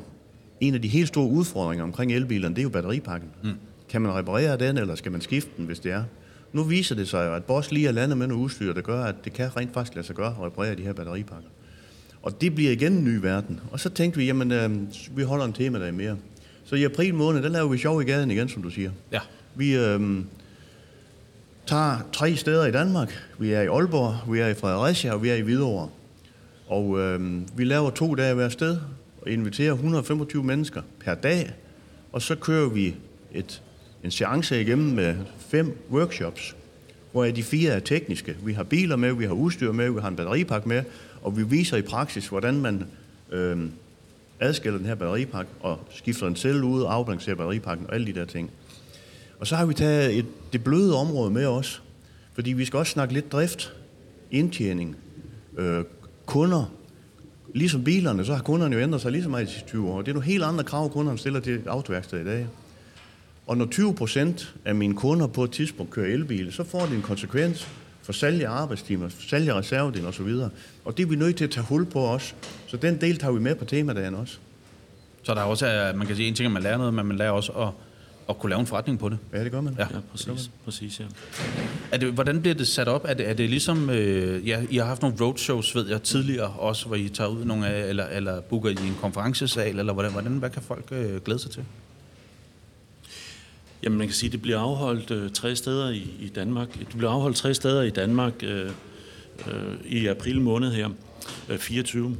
en af de helt store udfordringer omkring elbilerne, det er jo batteripakken. Mm. Kan man reparere den, eller skal man skifte den, hvis det er? Nu viser det sig jo, at Bosch lige er landet med noget udstyr, der gør, at det kan rent faktisk lade sig gøre at reparere de her batteripakker. Og det bliver igen en ny verden. Og så tænkte vi, jamen, øh, vi holder en tema der mere. Så i april måned, der laver vi sjov i gaden igen, som du siger. Ja. Vi øh, tager tre steder i Danmark. Vi er i Aalborg, vi er i Fredericia, og vi er i Hvidovre. Og øh, vi laver to dage hver sted, og inviterer 125 mennesker per dag. Og så kører vi et, en seance igennem med fem workshops, hvor de fire er tekniske. Vi har biler med, vi har udstyr med, vi har en batteripakke med, og vi viser i praksis, hvordan man øh, adskiller den her batteripakke og skifter en celle ud og afbalancerer batteripakken og alle de der ting. Og så har vi taget et, det bløde område med os, fordi vi skal også snakke lidt drift, indtjening, øh, kunder. Ligesom bilerne, så har kunderne jo ændret sig lige så meget i de 20 år. Det er nogle helt andre krav, kunderne stiller til autoværkstedet i dag. Og når 20 procent af mine kunder på et tidspunkt kører elbil, så får det en konsekvens for salg af arbejdstimer, for salg af reservedel og så videre. Og det er vi nødt til at tage hul på også. Så den del tager vi med på temadagen også. Så der er også, øh, man kan sige, en ting, at man lærer noget, men man lærer også at, at kunne lave en forretning på det. Ja, det gør man. Ja. Ja, præcis. præcis ja. Er det, hvordan bliver det sat op? Er det, er det ligesom, øh, ja, I har haft nogle roadshows, ved jeg, tidligere også, hvor I tager ud nogle af, eller, eller booker I en konferencesal, eller hvordan, hvordan hvad kan folk øh, glæde sig til? Jamen, man kan sige, at det bliver afholdt øh, tre steder i, i Danmark. Det bliver afholdt tre steder i Danmark øh, øh, i april måned her, øh, 24.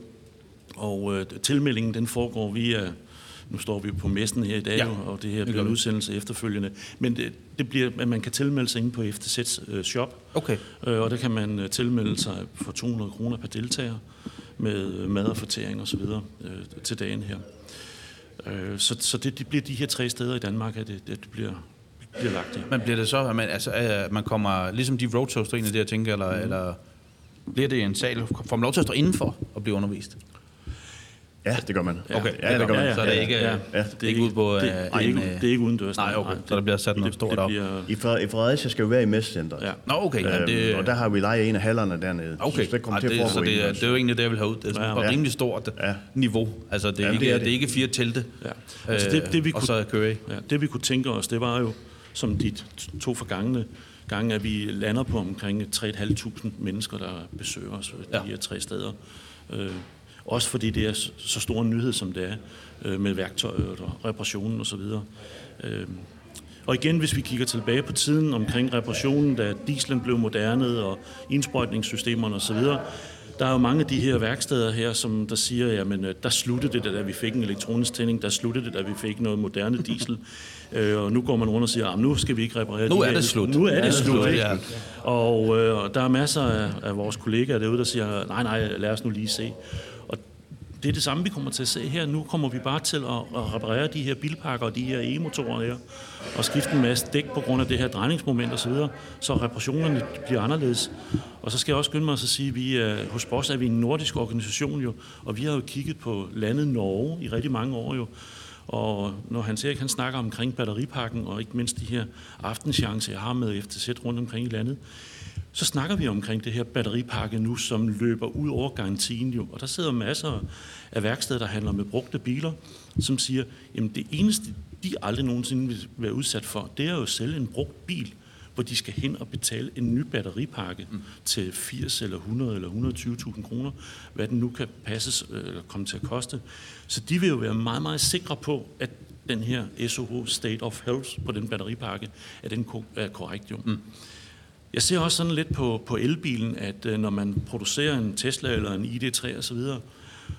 Og øh, tilmeldingen, den foregår via, nu står vi på messen her i dag, Ja, og det her bliver en udsendelse efterfølgende. Men det, det bliver, at man kan tilmelde sig inde på FTZ's øh, shop, Okay. øh, og der kan man øh, tilmelde sig for 200 kroner per deltager med øh, mad og fortering osv. Øh, til dagen her. Øh, så så det, det bliver de her tre steder i Danmark, at det, det bliver, bliver lagt i. Men bliver det så, at man, altså, at man kommer, ligesom de roadshows, der tænker, eller, mm. eller bliver det en sal? Får man lov til at stå indenfor og blive undervist? Ja, det gør man. Okay, ja, det gør man. Så er det ikke, ja, ja, det er ikke ude på det, øh, det, er en, ikke, øh, det er ikke udendørs. Nej, okay. Så der bliver sat noget stort det, op. det bliver, I, Fred- I Fredericia skal vi være i messecenteret. Ja. Nå, okay. Ja, Øhm, det, og der har vi lejet en af hallerne dernede. Okay, Så det kommer til at så det, er, det er jo egentlig det, jeg vil have ud. Det er Ja. rimelig stort Ja. niveau. Altså, det er, ikke, det er det, det. det er ikke fire telte, ja. Altså det, det, vi øh, og kunne, så kører I. ja, det vi kunne tænke os, det var jo, som de to forgangne gange, at vi lander på omkring 3.500 mennesker, der besøger os de Ja. her tre steder. Øh, også fordi det er så- stor en nyhed, som det er, øh, med værktøjet og reparationen osv. Øh, og igen, hvis vi kigger tilbage på tiden omkring reparationen, da dieselen blev moderne og indsprøjtningssystemerne osv., der er jo mange af de her værksteder her, som der siger, jamen, øh, der sluttede det, da vi fik en elektronisk tænding, der sluttede det, da vi fik noget moderne diesel. Øh, og nu går man rundt og siger, nu skal vi ikke reparere Nu er her- det slut. Nu er Ja, det slut, ikke? ja. Og øh, der er masser af, af vores kollegaer derude, der siger, nej, nej, lad os nu lige se. Det er det samme, vi kommer til at se her. Nu kommer vi bare til at, at reparere de her bilpakker og de her e-motorer her, og skifte en masse dæk på grund af det her drejningsmoment osv., så, så reparationerne bliver anderledes. Og så skal jeg også skynde mig at sige, at vi er, hos Bosch er vi en nordisk organisation jo, og vi har jo kigget på landet Norge i rigtig mange år jo, og når Hans Erik han snakker omkring batteripakken, og ikke mindst de her aftenschancer, jeg har med FTZ rundt omkring i landet, så snakker vi omkring det her batteripakke nu, som løber ud over garantien jo. Og der sidder masser af værksteder, der handler med brugte biler, som siger, jamen det eneste, de aldrig nogensinde vil være udsat for, det er jo at sælge en brugt bil hvor de skal hen og betale en ny batteripakke mm. til 80 eller 100 eller 120.000 kroner, hvad den nu kan passes eller komme til at koste. Så de vil jo være meget, meget sikre på, at den her SOH State of Health på den batteripakke, at den er korrekt jo. Mm. Jeg ser også sådan lidt på, på elbilen, at øh, når man producerer en Tesla eller en ID3 osv., så,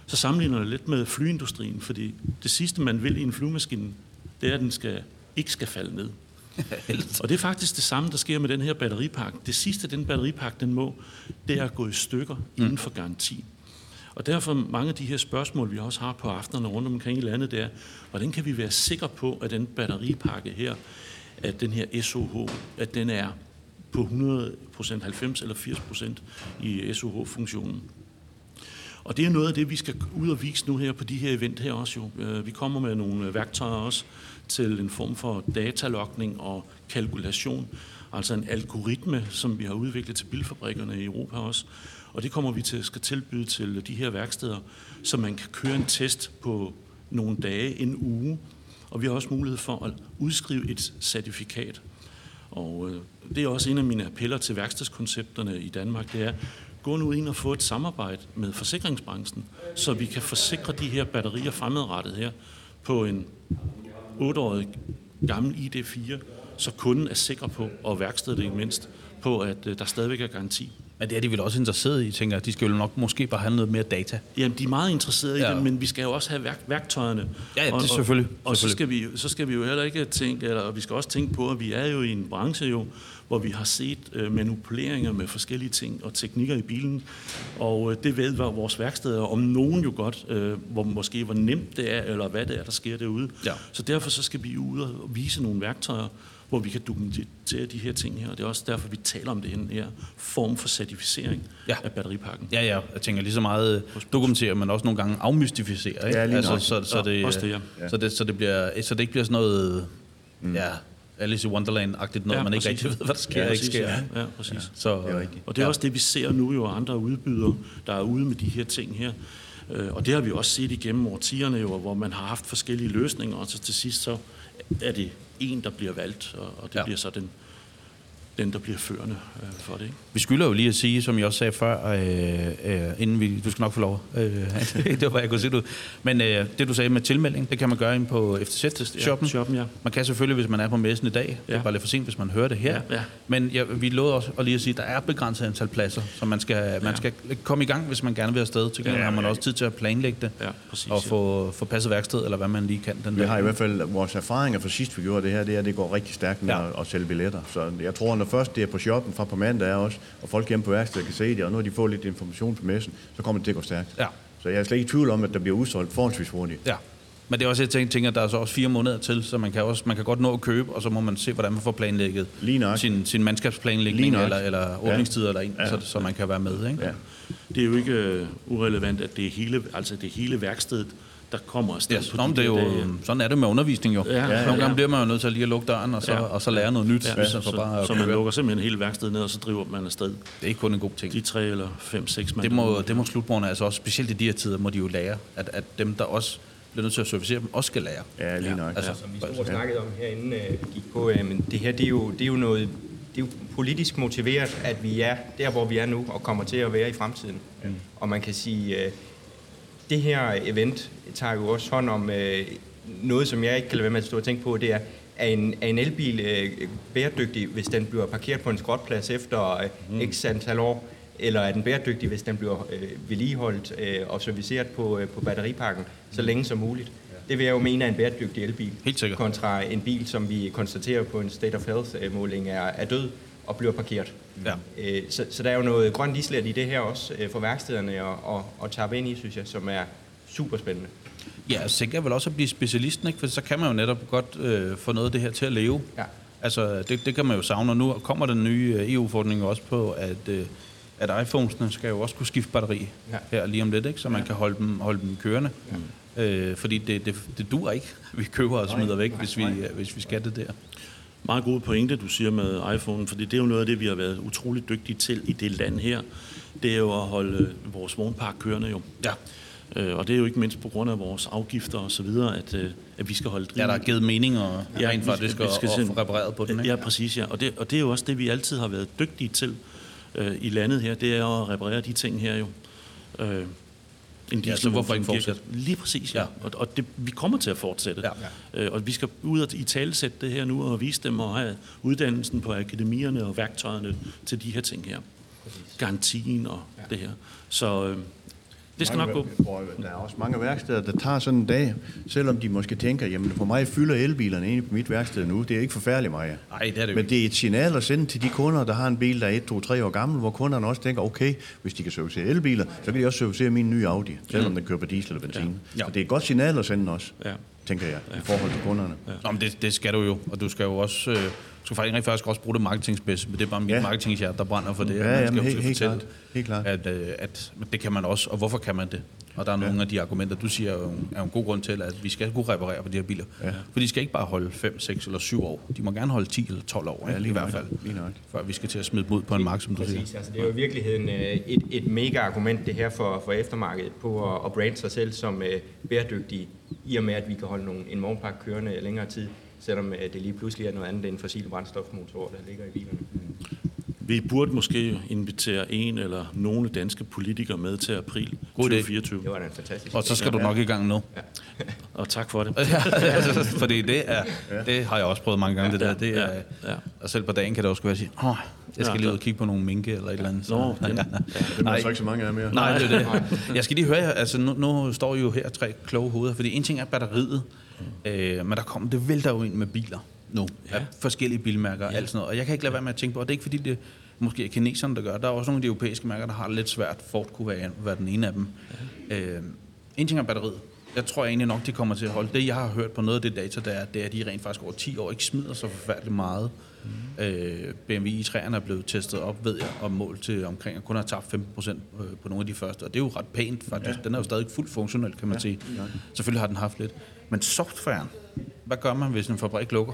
så sammenligner det lidt med flyindustrien, fordi det sidste, man vil i en flyvemaskine, det er, at den skal, ikke skal falde ned. og det er faktisk det samme, der sker med den her batteripakke. Det sidste, den batteripakke den må, det er at gå i stykker mm. inden for garanti. Og derfor mange af de her spørgsmål, vi også har på aftenerne rundt omkring i landet, det er, hvordan kan vi være sikre på, at den batteripakke her, at den her SOH, at den er på 100%, 90 eller 80% i SOH-funktionen. Og det er noget af det, vi skal ud og vise nu her på de her event her også jo. Øh, vi kommer med nogle øh, værktøjer også til en form for datalogning og kalkulation, altså en algoritme, som vi har udviklet til bilfabrikkerne i Europa også. Og det kommer vi til skal tilbyde til de her værksteder, så man kan køre en test på nogle dage, en uge, og vi har også mulighed for at udskrive et certifikat. Og øh, det er også en af mine appeller til værkstedskoncepterne i Danmark, det er, gå nu ind og få et samarbejde med forsikringsbranchen, så vi kan forsikre de her batterier fremadrettet her på en 8-årig gammel ID4, så kunden er sikker på, og værkstedet ikke mindst, på at øh, der stadigvæk er garanti. Men det er de vel også interesseret i, tænker jeg. De skal jo nok måske bare have noget mere data. Jamen, de er meget interesserede ja. i det, men vi skal jo også have værk- værktøjerne. Ja, ja, det er selvfølgelig. Og, og, og så, skal vi, så skal vi jo heller ikke tænke, eller vi skal også tænke på, at vi er jo i en branche jo, hvor vi har set øh, manipuleringer med forskellige ting og teknikker i bilen. Og øh, det ved vores værksteder om nogen jo godt, øh, hvor måske hvor nemt det er, eller hvad det er, der sker derude. Ja. Så derfor så skal vi ud og vise nogle værktøjer, hvor vi kan dokumentere de her ting her. Og det er også derfor, vi taler om det her form for certificering ja. af batteripakken. Ja, ja. Jeg tænker lige så meget dokumentere, men også nogle gange afmystificere. Ikke? Ja, lige altså, så, så, det, også det, ja. så, det, så, det bliver, så det ikke bliver sådan noget... Mm. Ja, Alice i Wonderland-agtigt noget, ja, man ikke rigtig ved, hvad der sker ja, ikke sker. Ja, ja præcis. Ja, så, det er og det er ja. også det, vi ser nu jo andre udbydere, der er ude med de her ting her. Øh, og det har vi også set igennem årtierne, jo, hvor man har haft forskellige løsninger, og så til sidst så er det en, der bliver valgt, og det ja. bliver så den, den, der bliver førende øh, for det. Ikke? Vi skylder jo lige at sige, som jeg også sagde før, øh, øh, inden vi, du skal nok få lov, øh, det var, hvad jeg kunne sige ud. Men øh, det, du sagde med tilmelding, det kan man gøre ind på FTZ-shoppen. Ja, shoppen, ja. Man kan selvfølgelig, hvis man er på messen i dag, ja. det er bare lidt for sent, hvis man hører det her. Ja, ja. Men ja, vi lovede også at lige at sige, at der er begrænset antal pladser, så man skal, ja. man skal komme i gang, hvis man gerne vil afsted. Til ja, ja, har man også tid til at planlægge det, ja, præcis, og få, få passet værksted, eller hvad man lige kan. Den vi der. har i hvert fald vores erfaringer fra sidst, vi gjorde det her, det er, at det går rigtig stærkt med ja. at, at sælge billetter. Så jeg tror, når først det er på shoppen fra på mandag er også, og folk hjemme på værkstedet kan se det, og nu har de fået lidt information på messen, så kommer det til at gå stærkt. Ja. Så jeg er slet ikke i tvivl om, at der bliver udsolgt forholdsvis hurtigt. Ja. Men det er også, jeg tænker, at der er så også fire måneder til, så man kan, også, man kan godt nå at købe, og så må man se, hvordan man får planlægget sin, sin mandskabsplanlægning eller, eller åbningstider, ja. eller en, ja. så, så man kan være med. Ikke? Ja. Det er jo ikke uh, urelevant, at det er hele, altså det er hele værkstedet, der kommer afsted ja, sådan, det er jo, dage. sådan er det med undervisning jo. Ja, ja, ja, Nogle gange bliver man jo nødt til at lige at lukke døren, og så, ja. og så lære noget nyt. Ja, så, så, bare så man lukker simpelthen hele værkstedet ned, og så driver man afsted. Det er ikke kun en god ting. De tre eller fem, seks mand. Det må, det må slutbrugerne, altså også specielt i de her tider, må de jo lære, at, at dem, der også bliver nødt til at servicere dem, også skal lære. Ja, lige nok. Ja, altså, som vi stod og snakkede om herinde, uh, gik på, uh, men det her, det er jo, det er jo noget, det er jo politisk motiveret, at vi er der, hvor vi er nu, og kommer til at være i fremtiden. Mm. Og man kan sige, uh, det her event tager jo også hånd om øh, noget, som jeg ikke kan lade være med at stå og tænke på, det er, er en, er en elbil øh, bæredygtig, hvis den bliver parkeret på en skrotplads efter øh, mm. x antal år, eller er den bæredygtig, hvis den bliver øh, vedligeholdt øh, og serviceret på, øh, på batteripakken så længe som muligt? Det vil jeg jo mene er en bæredygtig elbil. Helt sikkert. Kontra en bil, som vi konstaterer på en State of Health-måling er, er død og bliver parkeret. Ja. Øh, så, så der er jo noget grønt islet i det her også øh, for værkstederne og, og, og tabe ind i, synes jeg, som er super spændende. Ja, så tænker jeg vel også at blive specialisten, ikke? for så kan man jo netop godt øh, få noget af det her til at leve. Ja. Altså, det, det kan man jo savne, og nu kommer den nye øh, EU-forordning også på, at, øh, at iPhones'ene skal jo også kunne skifte batteri ja. her lige om lidt, ikke? så man ja. kan holde dem, holde dem kørende. Ja. Øh, fordi det, det, det dur ikke, vi køber og smider væk, hvis vi, hvis vi skal det der. Meget god pointe, du siger med iPhone, fordi det er jo noget af det, vi har været utrolig dygtige til i det land her. Det er jo at holde vores vognpark kørende jo. Ja. Øh, og det er jo ikke mindst på grund af vores afgifter og så videre, at, øh, at vi skal holde driven. Ja, der er givet mening og Ja, rent vi faktisk skal- vi at, skal at se- få repareret på den. Ikke? Ja, præcis, ja. Og det, og det er jo også det, vi altid har været dygtige til øh, i landet her, det er at reparere de ting her jo. Øh, en Ja, så hvorfor ikke fortsætte? Lige præcis, ja. Ja. Og, og det, vi kommer til at fortsætte. Ja. Øh, og vi skal ud og i talesætte det her nu og vise dem og have uddannelsen på akademierne og værktøjerne til de her ting her. Garantien og det her. Så øh, det skal nok mange, gå. hvor Der er også mange værksteder, der tager sådan en dag, selvom de måske tænker, jamen for mig fylder elbilerne egentlig på mit værksted nu. Det er ikke forfærdeligt meget. Nej, det er det Men ikke. det er et signal at sende til de kunder, der har en bil, der er 1, 2, 3 år gammel, hvor kunderne også tænker, okay, hvis de kan servicere elbiler, så kan de også servicere min nye Audi, selvom den kører på diesel eller benzin. Ja. Ja. Så det er et godt signal at sende også, Ja. Tænker jeg, i forhold til kunderne. Ja. Nå, men det, det skal du jo, og du skal jo også... Øh, du skal faktisk, rent faktisk også bruge det marketingspidse, men det er bare mit ja. Ja. marketingshjert, der brænder for det. Ja, man jamen, skal jo helt- helt klart. Helt klart. At, øh, at men det kan man også, og hvorfor kan man det? Og der er nogle af de argumenter, du siger, er jo, er en god grund til, at vi skal kunne reparere på de her biler. Ja. For de skal ikke bare holde 5, 6 eller 7 år. De må gerne holde 10 eller 12 år, Ja, lige i hvert fald. Lige nøjagtigt. Før vi skal til at smide dem ud på en mark, som du siger. Præcis, altså det er jo i virkeligheden øh, et, et mega argument det her for, for eftermarkedet på at, at brande sig selv som øh, bæredygtige, i og med at vi kan holde nogle, en vognpark kørende længere tid, selvom øh, det lige pludselig er noget andet end fossile brændstofmotorer, der ligger i bilerne. Vi burde måske invitere en eller nogle danske politikere med til april God idé. 2024. Det var da en fantastisk Og så idé. skal du nok i gang nu. Og tak for det. Fordi det er, det har jeg også prøvet mange gange, det der. Det er, Ja, ja. Og selv på dagen kan det også være at sige, åh, jeg skal Ja, lige ud og kigge på nogle minke eller et eller andet. Nå, den- Dem er så ikke så mange af mere. Nej, det er det. Jeg skal lige høre jer, altså nu, nu står I jo her tre kloge hoveder, fordi en ting er batteriet, øh, men der kommer, det vælter jo ind med biler nu, ja. af forskellige bilmærker og alt sådan noget, og jeg kan ikke lade være med at tænke på, og det er ikke fordi det måske er kineserne, der gør, der er også nogle af de europæiske mærker, der har lidt svært, Ford kunne være, være den ene af dem. Ja. Øh, en ting er batteriet, jeg tror egentlig nok, de kommer til at holde. Det, jeg har hørt på noget af det data, der er, det er, at de rent faktisk over 10 år ikke smider så forfærdeligt meget. Mm. Øh, BMW i3'erne er blevet testet op, ved jeg, og målt til omkring at kun har tabt 15 procent på nogle af de første. Og det er jo ret pænt, faktisk. Ja. Den er jo stadig fuldt funktionel, kan man ja. sige. Selvfølgelig har den haft lidt. Men softwaren, hvad gør man, hvis en fabrik lukker?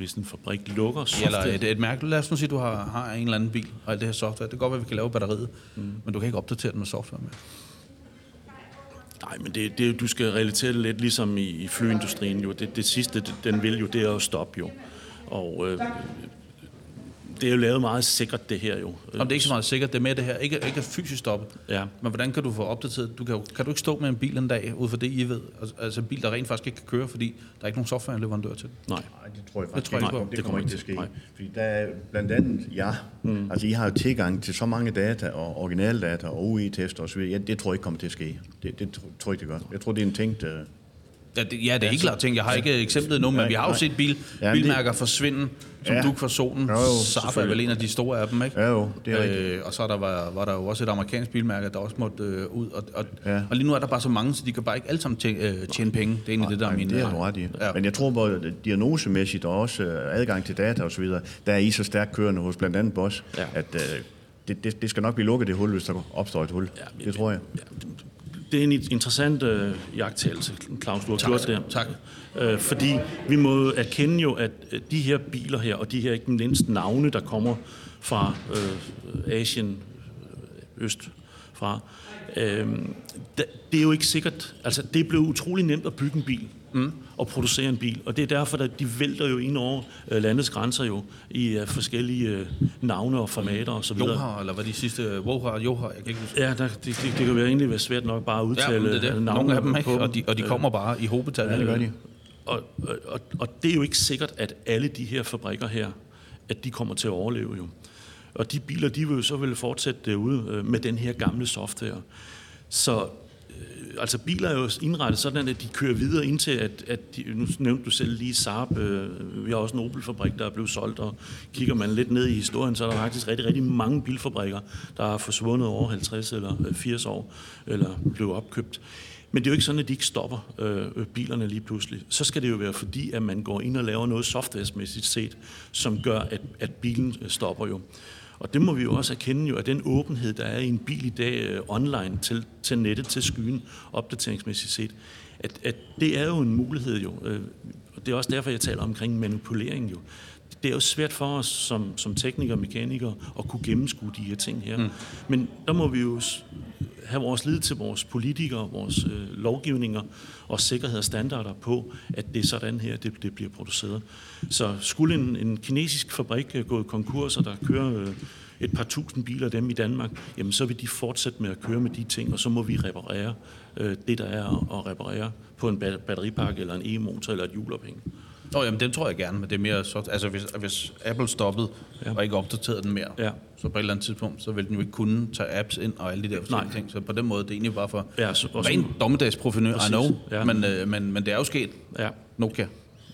Hvis en fabrik lukker Eller software, et, et mærke. Lad os nu sige, at du har, har en eller anden bil, og alt det her software. Det kan godt være, at vi kan lave batteriet, mm. men du kan ikke opdatere den med software med. Nej, men det, det, du skal relatere det lidt ligesom i, i flyindustrien. Jo. Det, det sidste, det, den vil jo, det er at stoppe jo. Og øh, det er jo lavet meget sikkert, det her jo. Om det er ikke så meget sikkert, det er med det her. Ikke, ikke er fysisk stoppet. Ja. Men hvordan kan du få opdateret? Du kan, jo, kan du ikke stå med en bil en dag, ud fra det, I ved? Altså- Altså en bil, der rent faktisk ikke kan køre, fordi der er ikke nogen softwareleverandør til. Nej. Nej, det tror jeg Det faktisk tror jeg ikke. ikke Det, det kommer ikke til at ske. Nej. Fordi der er blandt andet, ja, mm. altså I har jo tilgang til så mange data, og originaldata, og UI-tester osv. Ja, det tror jeg ikke kommer til at ske. Det, det tro- tror jeg ikke, det gør. Jeg tror, det er en ting, der... Ja, det, ja, det er helt klart ting. Jeg har ikke eksemplet nu, men Nej, vi har jo nej. set bil, Ja, bilmærker forsvinde som Ja. duk for solen. Jo, jo, Saab er vel en af de store af dem, ikke? Ja jo, det er rigtigt. øh, Og så er der, var, var der jo også et amerikansk bilmærke, der også måtte øh, ud. Og, og, Ja. og lige nu er der bare så mange, så de kan bare ikke alle sammen tjene, øh, tjene penge. Det er egentlig det, der er Nej, min... det er du ret i. Ja. Ja. Men jeg tror både diagnosemæssigt og også øh, adgang til data osv., der er I så stærkt kørende hos blandt andet Boss, Ja. ja. at øh, det, det, det skal nok blive lukket det hul, hvis der opstår et hul. Ja, Ja, det tror jeg. Det er en interessant øh, jagttagelse, Claus, du har Tak, gjort der. tak. Øh, fordi vi må erkende jo, at øh, de her biler her, og de her ikke mindst navne, der kommer fra øh, Asien øh, øst fra, øh, det, er jo ikke sikkert. Altså, det er blevet utrolig nemt at bygge en bil mm. Og producere en bil, og det er derfor, at de vælter jo ind over øh, landets grænser jo i øh, forskellige øh, navne og formater og så videre. Johar, eller hvad de sidste... Wohar, Johar, jeg kan ikke huske. Ja, der, det, det, det kan jo egentlig være svært nok bare at Ja, udtale men det det. Nogle af dem, på ikke? Og de, og de kommer bare i hobetal. Ja, det gør de. Og, og, og, det er jo ikke sikkert, at alle de her fabrikker her, at de kommer til at overleve jo. Og de biler, de vil jo så vil fortsætte derude med den her gamle software. Så altså biler er jo indrettet sådan, at de kører videre indtil, at, at de, nu nævnte du selv lige Saab, øh, vi har også en Opel-fabrik, der er blevet solgt, og kigger man lidt ned i historien, så er der faktisk rigtig, rigtig mange bilfabrikker, der er forsvundet over 50 eller øh, 80 år, eller blev opkøbt. Men det er jo ikke sådan, at de ikke stopper øh, bilerne lige pludselig. Så skal det jo være fordi, at man går ind og laver noget softwaresmæssigt set, som gør, at, at bilen stopper jo. Og det må vi jo også erkende jo, at den åbenhed, der er i en bil i dag øh, online til, til nettet, til skyen, opdateringsmæssigt set, at, at det er jo en mulighed jo. Øh, og det er også derfor, jeg taler omkring manipulering jo. det er jo svært for os som, som teknikere og mekanikere at kunne gennemskue de her ting her. Mm. Men der må vi jo have vores lid til vores politikere, vores øh, lovgivninger og sikkerhed og standarder på, at det er sådan her, det, det bliver produceret. Så skulle en, en kinesisk fabrik øh, gå i konkurs, og der kører øh, et par tusind biler af dem i Danmark, jamen så vil de fortsætte med at køre med de ting, og så må vi reparere øh, det, der er at reparere på en batteripakke eller en e-motor eller et hjulophæng. Nå, jamen, den tror jeg gerne, men det er mere så... Altså, hvis, hvis Apple stoppede ja. og ikke opdaterede den mere, ja. så på et eller andet tidspunkt, så ville den jo ikke kunne tage apps ind og alle de der forskellige ting. Så på den måde, det er egentlig bare for ja, så, ren dommedagsprofilør, I know, ja. men, øh, men, men det er jo sket. Ja. Nokia.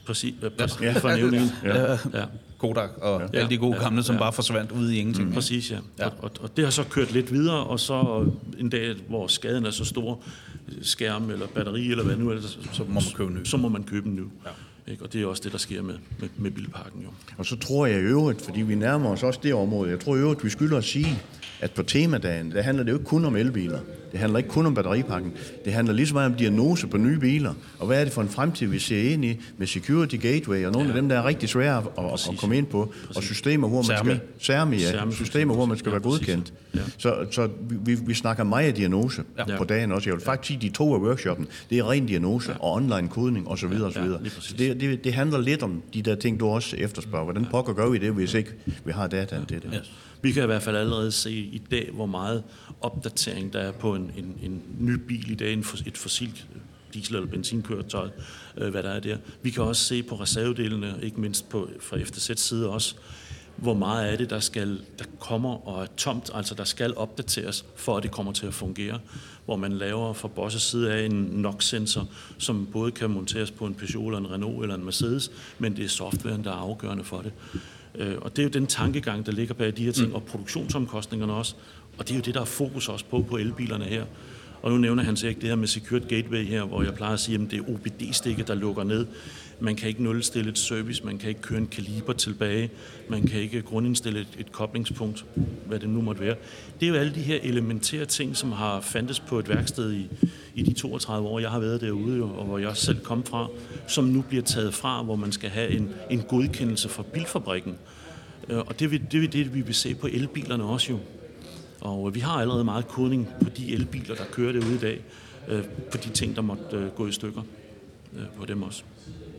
Præcis, ja, præcis. Ja. for. Ja. Ja. ja. Kodak og ja. alle de gode gamle, som ja. bare forsvandt ud i ingenting. Mm. Præcis, ja. ja. Og, og det har så kørt lidt videre, og så en dag, hvor skaden er så stor, skærm eller batteri eller hvad nu, så, så må man købe en ny. Så må man købe en ny. Ja. Ikke? Og det er også det, der sker med, med, med bilparken. Jo. Og så tror jeg i øvrigt, fordi vi nærmer os også det område, jeg tror i øvrigt, vi skylder at sige, at på temadagen, der handler det jo ikke kun om elbiler. Det handler ikke kun om batteripakken. Det handler lige så meget om diagnose på nye biler. Og hvad er det for en fremtid, vi ser ind i med Security Gateway, og nogle ja. af dem, der er rigtig svære at, at, at komme ind på. Præcis. Og systemer, hvor man skal... Sermi, ja. Sermi, systemer, hvor man skal ja, være godkendt. Ja. Så, så vi, vi snakker meget diagnose ja. på dagen også. Jeg vil faktisk sige, at de to af workshoppen, det er ren diagnose ja. og online kodning osv. Ja, osv. Ja, så det, det, det handler lidt om de der ting, du også efterspørger. Hvordan pokker gør vi det, hvis ikke vi har data til det? Ja. Vi kan i hvert fald allerede se i dag, hvor meget opdatering der er på en, en, en ny bil i dag, en, et fossilt diesel- eller benzinkøretøj, øh, hvad der er der. Vi kan også se på reservedelene, ikke mindst på, fra FTZ's side også, hvor meget af det, der, skal, der kommer og er tomt, altså der skal opdateres, for at det kommer til at fungere. Hvor man laver fra Bosses side af en NOx-sensor, som både kan monteres på en Peugeot eller en Renault eller en Mercedes, men det er softwaren, der er afgørende for det. Øh, og det er jo den tankegang, der ligger bag de her ting, mm. og produktionsomkostningerne også. Og det er jo det, der er fokus også på på elbilerne her. Og nu nævner han ikke det her med Secured Gateway her, hvor jeg plejer at sige, at det er OBD-stikket, der lukker ned. Man kan ikke nulstille et service, man kan ikke køre en kaliber tilbage, man kan ikke grundindstille et, et koblingspunkt, hvad det nu måtte være. Det er jo alle de her elementære ting, som har fandtes på et værksted i, i de 32 år, jeg har været derude, og hvor jeg selv kom fra, som nu bliver taget fra, hvor man skal have en, en godkendelse fra bilfabrikken. Øh, og det er det, det, vi vil se på elbilerne også jo. Og øh, vi har allerede meget kodning på de elbiler, der kører derude i dag, øh, på de ting, der måtte gå i stykker på dem også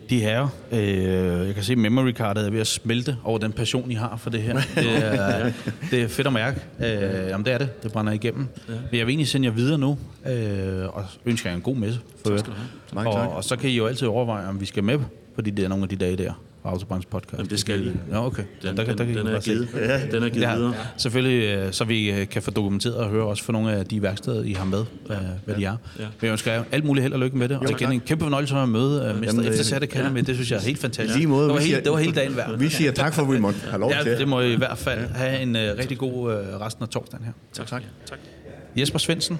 de her. Øh, jeg kan se, at memory cardet er ved at smelte over den passion, I har for det her. Det er, det er fedt at mærke. Øh, jamen, det er det. Det brænder igennem. Ja. Men jeg vil egentlig sende jer videre nu, øh, og ønsker jer en god messe. For tak skal du have. Mange og, tak. og så kan I jo altid overveje, om vi skal med på de der, nogle af de dage der. Autobahns podcast. Jamen, det skal I. Ja, okay. Den, der, den, der, der den, er givet. Ja, den er givet ja, videre. Selvfølgelig, øh, så vi øh, kan få dokumenteret og høre også for nogle af de værksteder, I har med, ja, hvad ja, de er. Ja. Men jeg ønsker jer alt muligt held og lykke med det. Og igen, en kæmpe fornøjelse at møde uh, Mester Eftersat Academy. Ja. Det synes jeg er helt fantastisk. Lige måde, det, var helt, det var hele dagen værd. Vi siger tak for, at vi måtte have lov til. Det må I i hvert fald have en uh, rigtig god uh, resten af torsdagen her. Tak, tak. tak. Jesper Svendsen,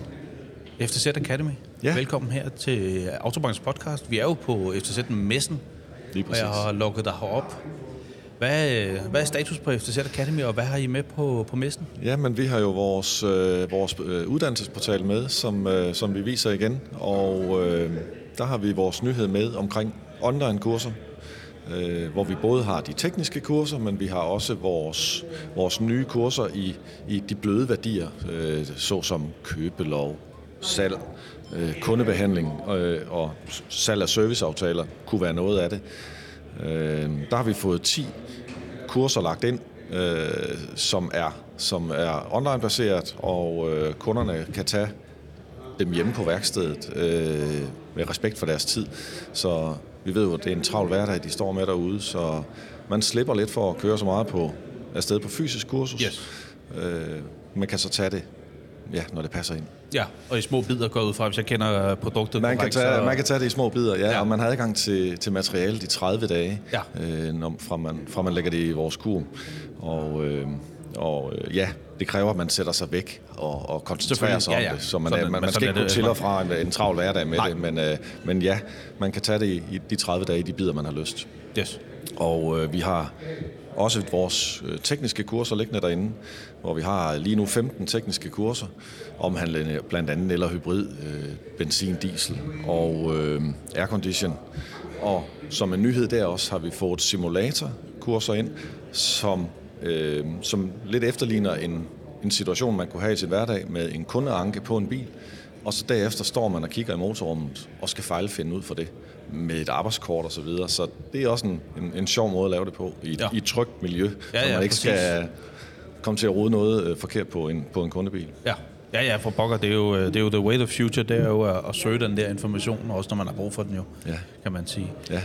FTZ Academy. Ja. Velkommen her til Autobanks podcast. Vi er jo på FTZ Messen, og jeg har lukket dig herop. Hvad, hvad er status på FTZ Academy, og hvad har I med på, på messen? Ja, men vi har jo vores, øh, vores øh, uddannelsesportal med, som, øh, som vi viser igen, og øh, der har vi vores nyhed med omkring online-kurser, øh, hvor vi både har de tekniske kurser, men vi har også vores, vores nye kurser i, i de bløde værdier, øh, såsom købelov, salg, øh, kundebehandling øh, og salg af serviceaftaler kunne være noget af det. Øh, der har vi fået 10 kurser lagt ind, øh, som er som er online-baseret, og øh, kunderne kan tage dem hjemme på værkstedet øh, med respekt for deres tid. Så vi ved jo, at det er en travl hverdag, de står med derude, så man slipper lidt for at køre så meget på afsted på fysisk kursus. Yes. Øh, man kan så tage det ja, når det passer ind. Ja, og i små bidder går ud fra, hvis jeg kender produktet man korrekt. Kan tage, så... Man kan tage det i små bidder, ja, ja. og man har adgang til, til materiale de 30 dage, ja. øh, når, fra, man, fra man lægger det i vores kur. Og, øh, og øh, ja, det kræver, at man sætter sig væk og, og koncentrerer sig ja, ja. om det. Så man, sådan, man, man skal ikke gå til og fra en, en travl hverdag med Nej. det, men, øh, men ja, man kan tage det i, i de 30 dage, de bidder, man har lyst. Yes. Og øh, vi har også vores øh, tekniske kurser liggende derinde, hvor vi har lige nu 15 tekniske kurser, omhandlende blandt andet eller hybrid, øh, benzin, diesel og øh, aircondition. Og som en nyhed der også har vi fået simulator kurser ind, som, øh, som lidt efterligner en, en situation, man kunne have i sin hverdag med en kundeanke på en bil, og så derefter står man og kigger i motorrummet og skal fejlfinde ud for det med et arbejdskort og så videre. Så det er også en, en, en sjov måde at lave det på i, Ja. ja. i et trygt miljø, Ja, så ja, man ikke præcis. skal komme til at rode noget øh, forkert på en, på en kundebil. Ja. Ja, ja, for pokker, det er jo, øh, det er jo the way of future, det er jo at, at søge den der information, også når man har brug for den jo, Ja. kan man sige. Ja.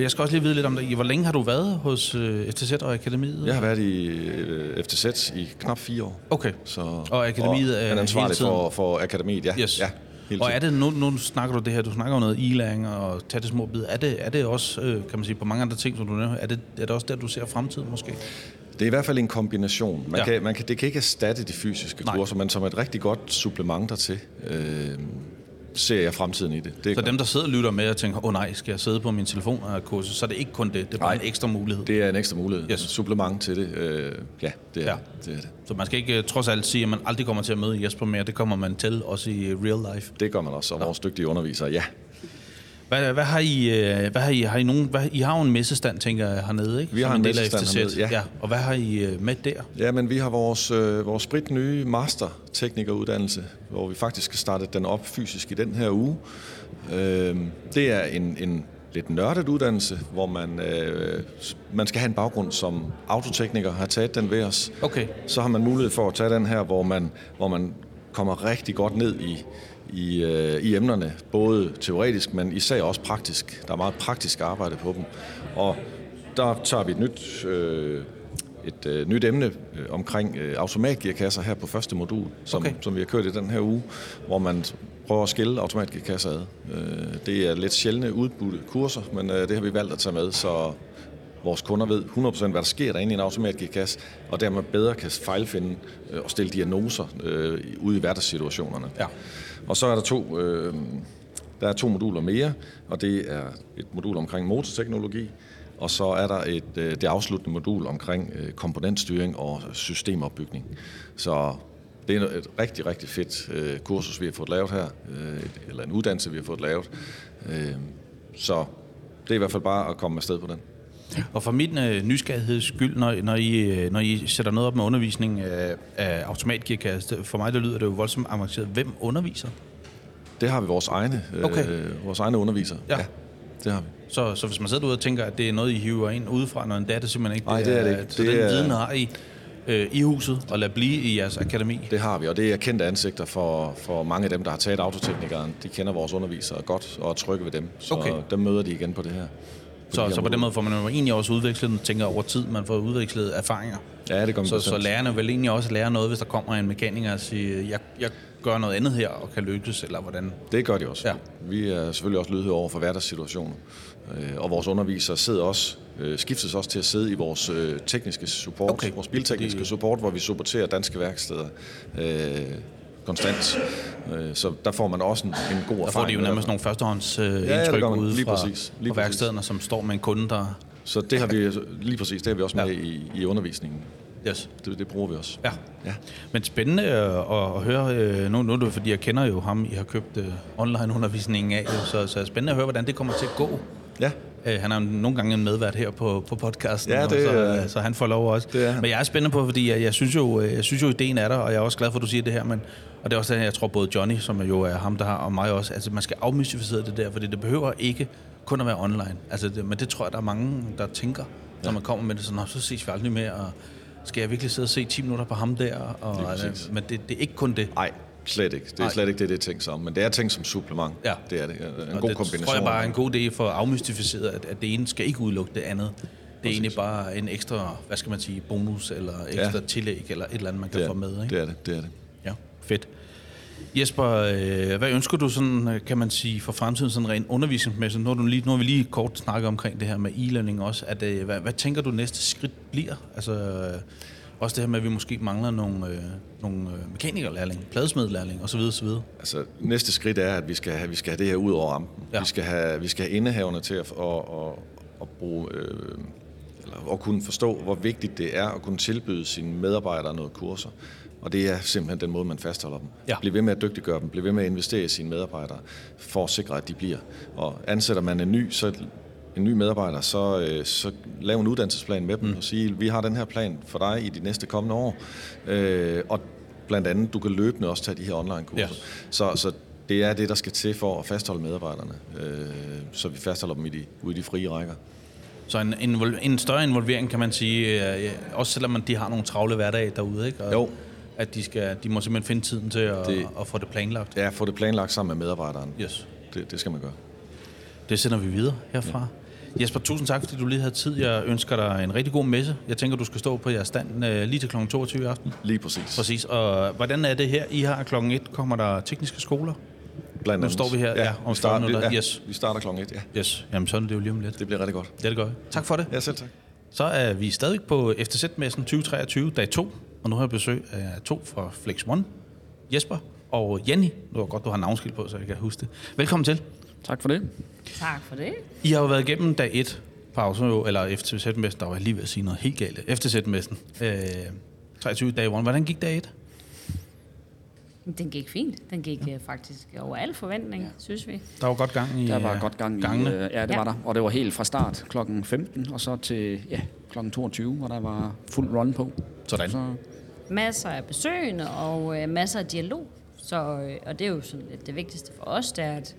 Jeg skal også lige vide lidt om dig. Hvor længe har du været hos øh, FTZ og Akademiet? Jeg har været i øh, FTZ i knap fire år. Okay. Så, Og akademiet og er er ansvarlig hele tiden? for, for akademiet, ja. Yes. ja Og er det, nu, nu snakker du det her, du snakker om noget e-læring og tage det små bid. Er det, er det også, kan man sige, på mange andre ting, som du nævner, er det, er det også der, du ser fremtiden måske? Det er i hvert fald en kombination. Man Ja. ja. kan, man kan, det kan ikke erstatte de fysiske Nej. kurser, men som et rigtig godt supplement dertil, øh, ser jeg fremtiden i det. det Så godt. dem, der sidder og lytter med og tænker, åh oh, nej, skal jeg sidde på min telefon og kursus, så er det ikke kun det, det er bare Nej. en ekstra mulighed. Det er en ekstra mulighed. Yes. Supplement til det. Øh, ja, det er, Ja. ja. det er det. Så man skal ikke øh, trods alt sige, at man aldrig kommer til at møde Jesper mere. Det kommer man til, også i real life. Det gør man også, og vores dygtige undervisere, ja. Hvad, hvad har I, øh, hvad har I, har I nogen, hvad, I har jo en messestand, tænker jeg, hernede, ikke? Vi har en af messestand hernede, ja. ja. Og hvad har I øh, med der? Ja, men vi har vores, øh, vores sprit nye master-teknikeruddannelse, hvor vi faktisk skal starte den op fysisk i den her uge. Øh, det er en, en lidt nørdet uddannelse, hvor man, øh, man skal have en baggrund som autotekniker, har taget den ved os. Okay. Så har man mulighed for at tage den her, hvor man, hvor man kommer rigtig godt ned i, i, øh, i emnerne, både teoretisk, men især også praktisk. Der er meget praktisk arbejde på dem. Og der tager vi et nyt, øh, et øh, nyt emne øh, omkring øh, automatgearkasser her på første modul, som, Okay. som vi har kørt i den her uge, hvor man prøver at skille automatgearkasser ad. Øh, det er lidt sjældne udbudte kurser, men øh, det har vi valgt at tage med, så vores kunder ved 100% hvad der sker derinde i en automatgearkasse, og dermed bedre kan fejlfinde øh, og stille diagnoser øh, ude i hverdagssituationerne. Ja. Og så er der to, øh, der er to moduler mere, og det er et modul omkring motorteknologi, og så er der et, øh, det afsluttende modul omkring øh, komponentstyring og systemopbygning. Så det er et rigtig, rigtig fedt øh, kursus, vi har fået lavet her, øh, et- eller en uddannelse, vi har fået lavet. Øh, så det er i hvert fald bare at komme afsted på den. Og for min øh, nysgerrigheds skyld, når, når, I, øh, når I sætter noget op med undervisning af, af automatgearkasse, for mig der lyder det jo voldsomt avanceret. Hvem underviser? Det har vi vores egne, øh, Okay. vores egne undervisere. Ja. det har vi. Så, så hvis man sidder derude og tænker, at det er noget, I hiver ind udefra, når en er det simpelthen ikke. Nej, det er det ikke. Så Det den er- viden har I øh, i huset, og lad blive i jeres akademi. Det har vi, og det er kendte ansigter for, for mange af dem, der har taget autoteknikeren. De kender vores undervisere godt og er trygge ved dem, så Okay. dem møder de igen på det her. Så, så på den måde får man jo egentlig også udvekslet, tænker over tid, man får udvekslet erfaringer. Ja, det gør man Så, så lærerne vil egentlig også lære noget, hvis der kommer en mekaniker og siger, jeg, jeg gør noget andet her og kan lykkes, eller hvordan. Det gør de også. Ja. Vi er selvfølgelig også lydhøre over for hverdagssituationer. Øh, Og vores undervisere sidder også, øh, skiftes også til at sidde i vores øh, tekniske support, Okay. vores biltekniske support, hvor vi supporterer danske værksteder konstant. Øh, Så der får man også en, en god Der erfaring. får de jo nærmest nogle førstehånds øh, ja, indtryk man. ude Lige fra, præcis. Lige fra værkstederne, som står med en kunde, der... Så det har vi lige præcis, det har vi også med Ja. i, i undervisningen. Yes. Det, det bruger vi også. Ja. Ja. Men spændende øh, at, at høre, øh, nu, nu er det fordi, jeg kender jo ham, I har købt online-undervisningen af, så, så er det spændende at høre, hvordan det kommer til at gå. Ja, Øh, han er jo nogle gange en medvært her på, på podcasten, Ja, og det så, øh, så han får lov også. det. Men jeg er spændende på, fordi jeg, jeg, synes jo, øh, jeg synes jo, ideen er der, og jeg er også glad for, at du siger det her, men, og det er også det, jeg tror både Johnny, som jo er ham, der har, og mig også, altså man skal afmystificere det der, fordi det behøver ikke kun at være online. Altså, det, men det tror jeg, der er mange, der tænker, når man kommer med det sådan, "Nå, så ses vi aldrig mere, og skal jeg virkelig sidde og se 10 minutter på ham der? Og, Lige præcis. øh, men det, det er ikke kun det. Nej, slet ikke. Det er Nej. slet ikke det, det er tænkt som. Men det er tænkt som supplement. Ja. Det er det. En Og god det kombination. tror jeg bare er en god idé for at afmystificere, at, at det ene skal ikke udelukke det andet. Det er egentlig bare en ekstra, hvad skal man sige, bonus eller ekstra Ja. tillæg eller et eller andet, man kan det få med. Ikke? Det er det, det er det. Ja, fedt. Jesper, øh, hvad ønsker du sådan, øh, kan man sige, for fremtiden sådan rent undervisningsmæssigt? Nu har, du lige, nu har vi lige kort snakket omkring det her med e-learning også. At, øh, hvad, hvad tænker du næste skridt bliver? Altså, også det her med, at vi måske mangler nogle, øh, nogle øh, mekanikerlærling, pladesmedlærling osv. osv. Altså, næste skridt er, at vi skal have, vi skal have det her ud over rampen. Ja. Vi, skal have, vi skal have indehaverne til at, at, at, at, bruge, øh, eller at kunne forstå, hvor vigtigt det er at kunne tilbyde sine medarbejdere noget kurser. Og det er simpelthen den måde, man fastholder dem. Ja. Bliv ved med at dygtiggøre dem. Bliv ved med at investere i sine medarbejdere, for at sikre, at de bliver. Og ansætter man en ny, så en ny medarbejder, så, øh, så lav en uddannelsesplan med dem mm. og sige, vi har den her plan for dig i de næste kommende år. Øh, og blandt andet, du kan løbende også tage de her online-kurser. Ja. Så, så det er det, der skal til for at fastholde medarbejderne, øh, så vi fastholder dem i de, ude i de frie rækker. Så en, en, en større involvering, kan man sige, øh, også selvom man, de har nogle travle hverdage derude, ikke? Og Jo. At de, skal, de må simpelthen finde tiden til at, Det- at få det planlagt. Ja, få det planlagt sammen med medarbejderen. Yes. Det, det skal man gøre. Det sender vi videre herfra. Ja. Jesper, tusind tak, fordi du lige havde tid. Jeg ønsker dig en rigtig god messe. Jeg tænker, du skal stå på jeres stand øh, lige til kl. 22 i aften. Lige præcis. Præcis. Og hvordan er det her? I har klokken 1 kommer der tekniske skoler. Blandt Nu andet. står vi her, ja, om vi starter, 40 minutter. ja, Yes. vi starter klokken et, ja. Yes. Jamen, sådan er det jo lige om lidt. Det bliver rigtig godt. Det er det godt. Tak for det. Ja, selv tak. Så er vi stadig på FTZ-messen 2023, dag 2, og nu har jeg besøg af to fra Flex One, Jesper og Jenny. Det var godt, du har navnskilt på, så jeg kan huske det. Velkommen til. Tak for det. Tak for det. I har jo været igennem dag 1 pause, jo, eller FTZ-messen, der var jeg lige ved at sige noget helt galt. FTZ-messen. Øh, 23 dag 1. Hvordan gik dag 1? Den gik fint. Den gik øh, faktisk over al forventning, ja. synes vi. Der var godt gang i Der var øh, godt gang i... gangene. Øh, ja, det Ja. var der. Og det var helt fra start klokken 15, og så til ja, klokken 22, hvor der var fuld run på. Sådan. Så Masser af besøgende og øh, masser af dialog. Så, øh, og det er jo sådan lidt det vigtigste for os, det er, at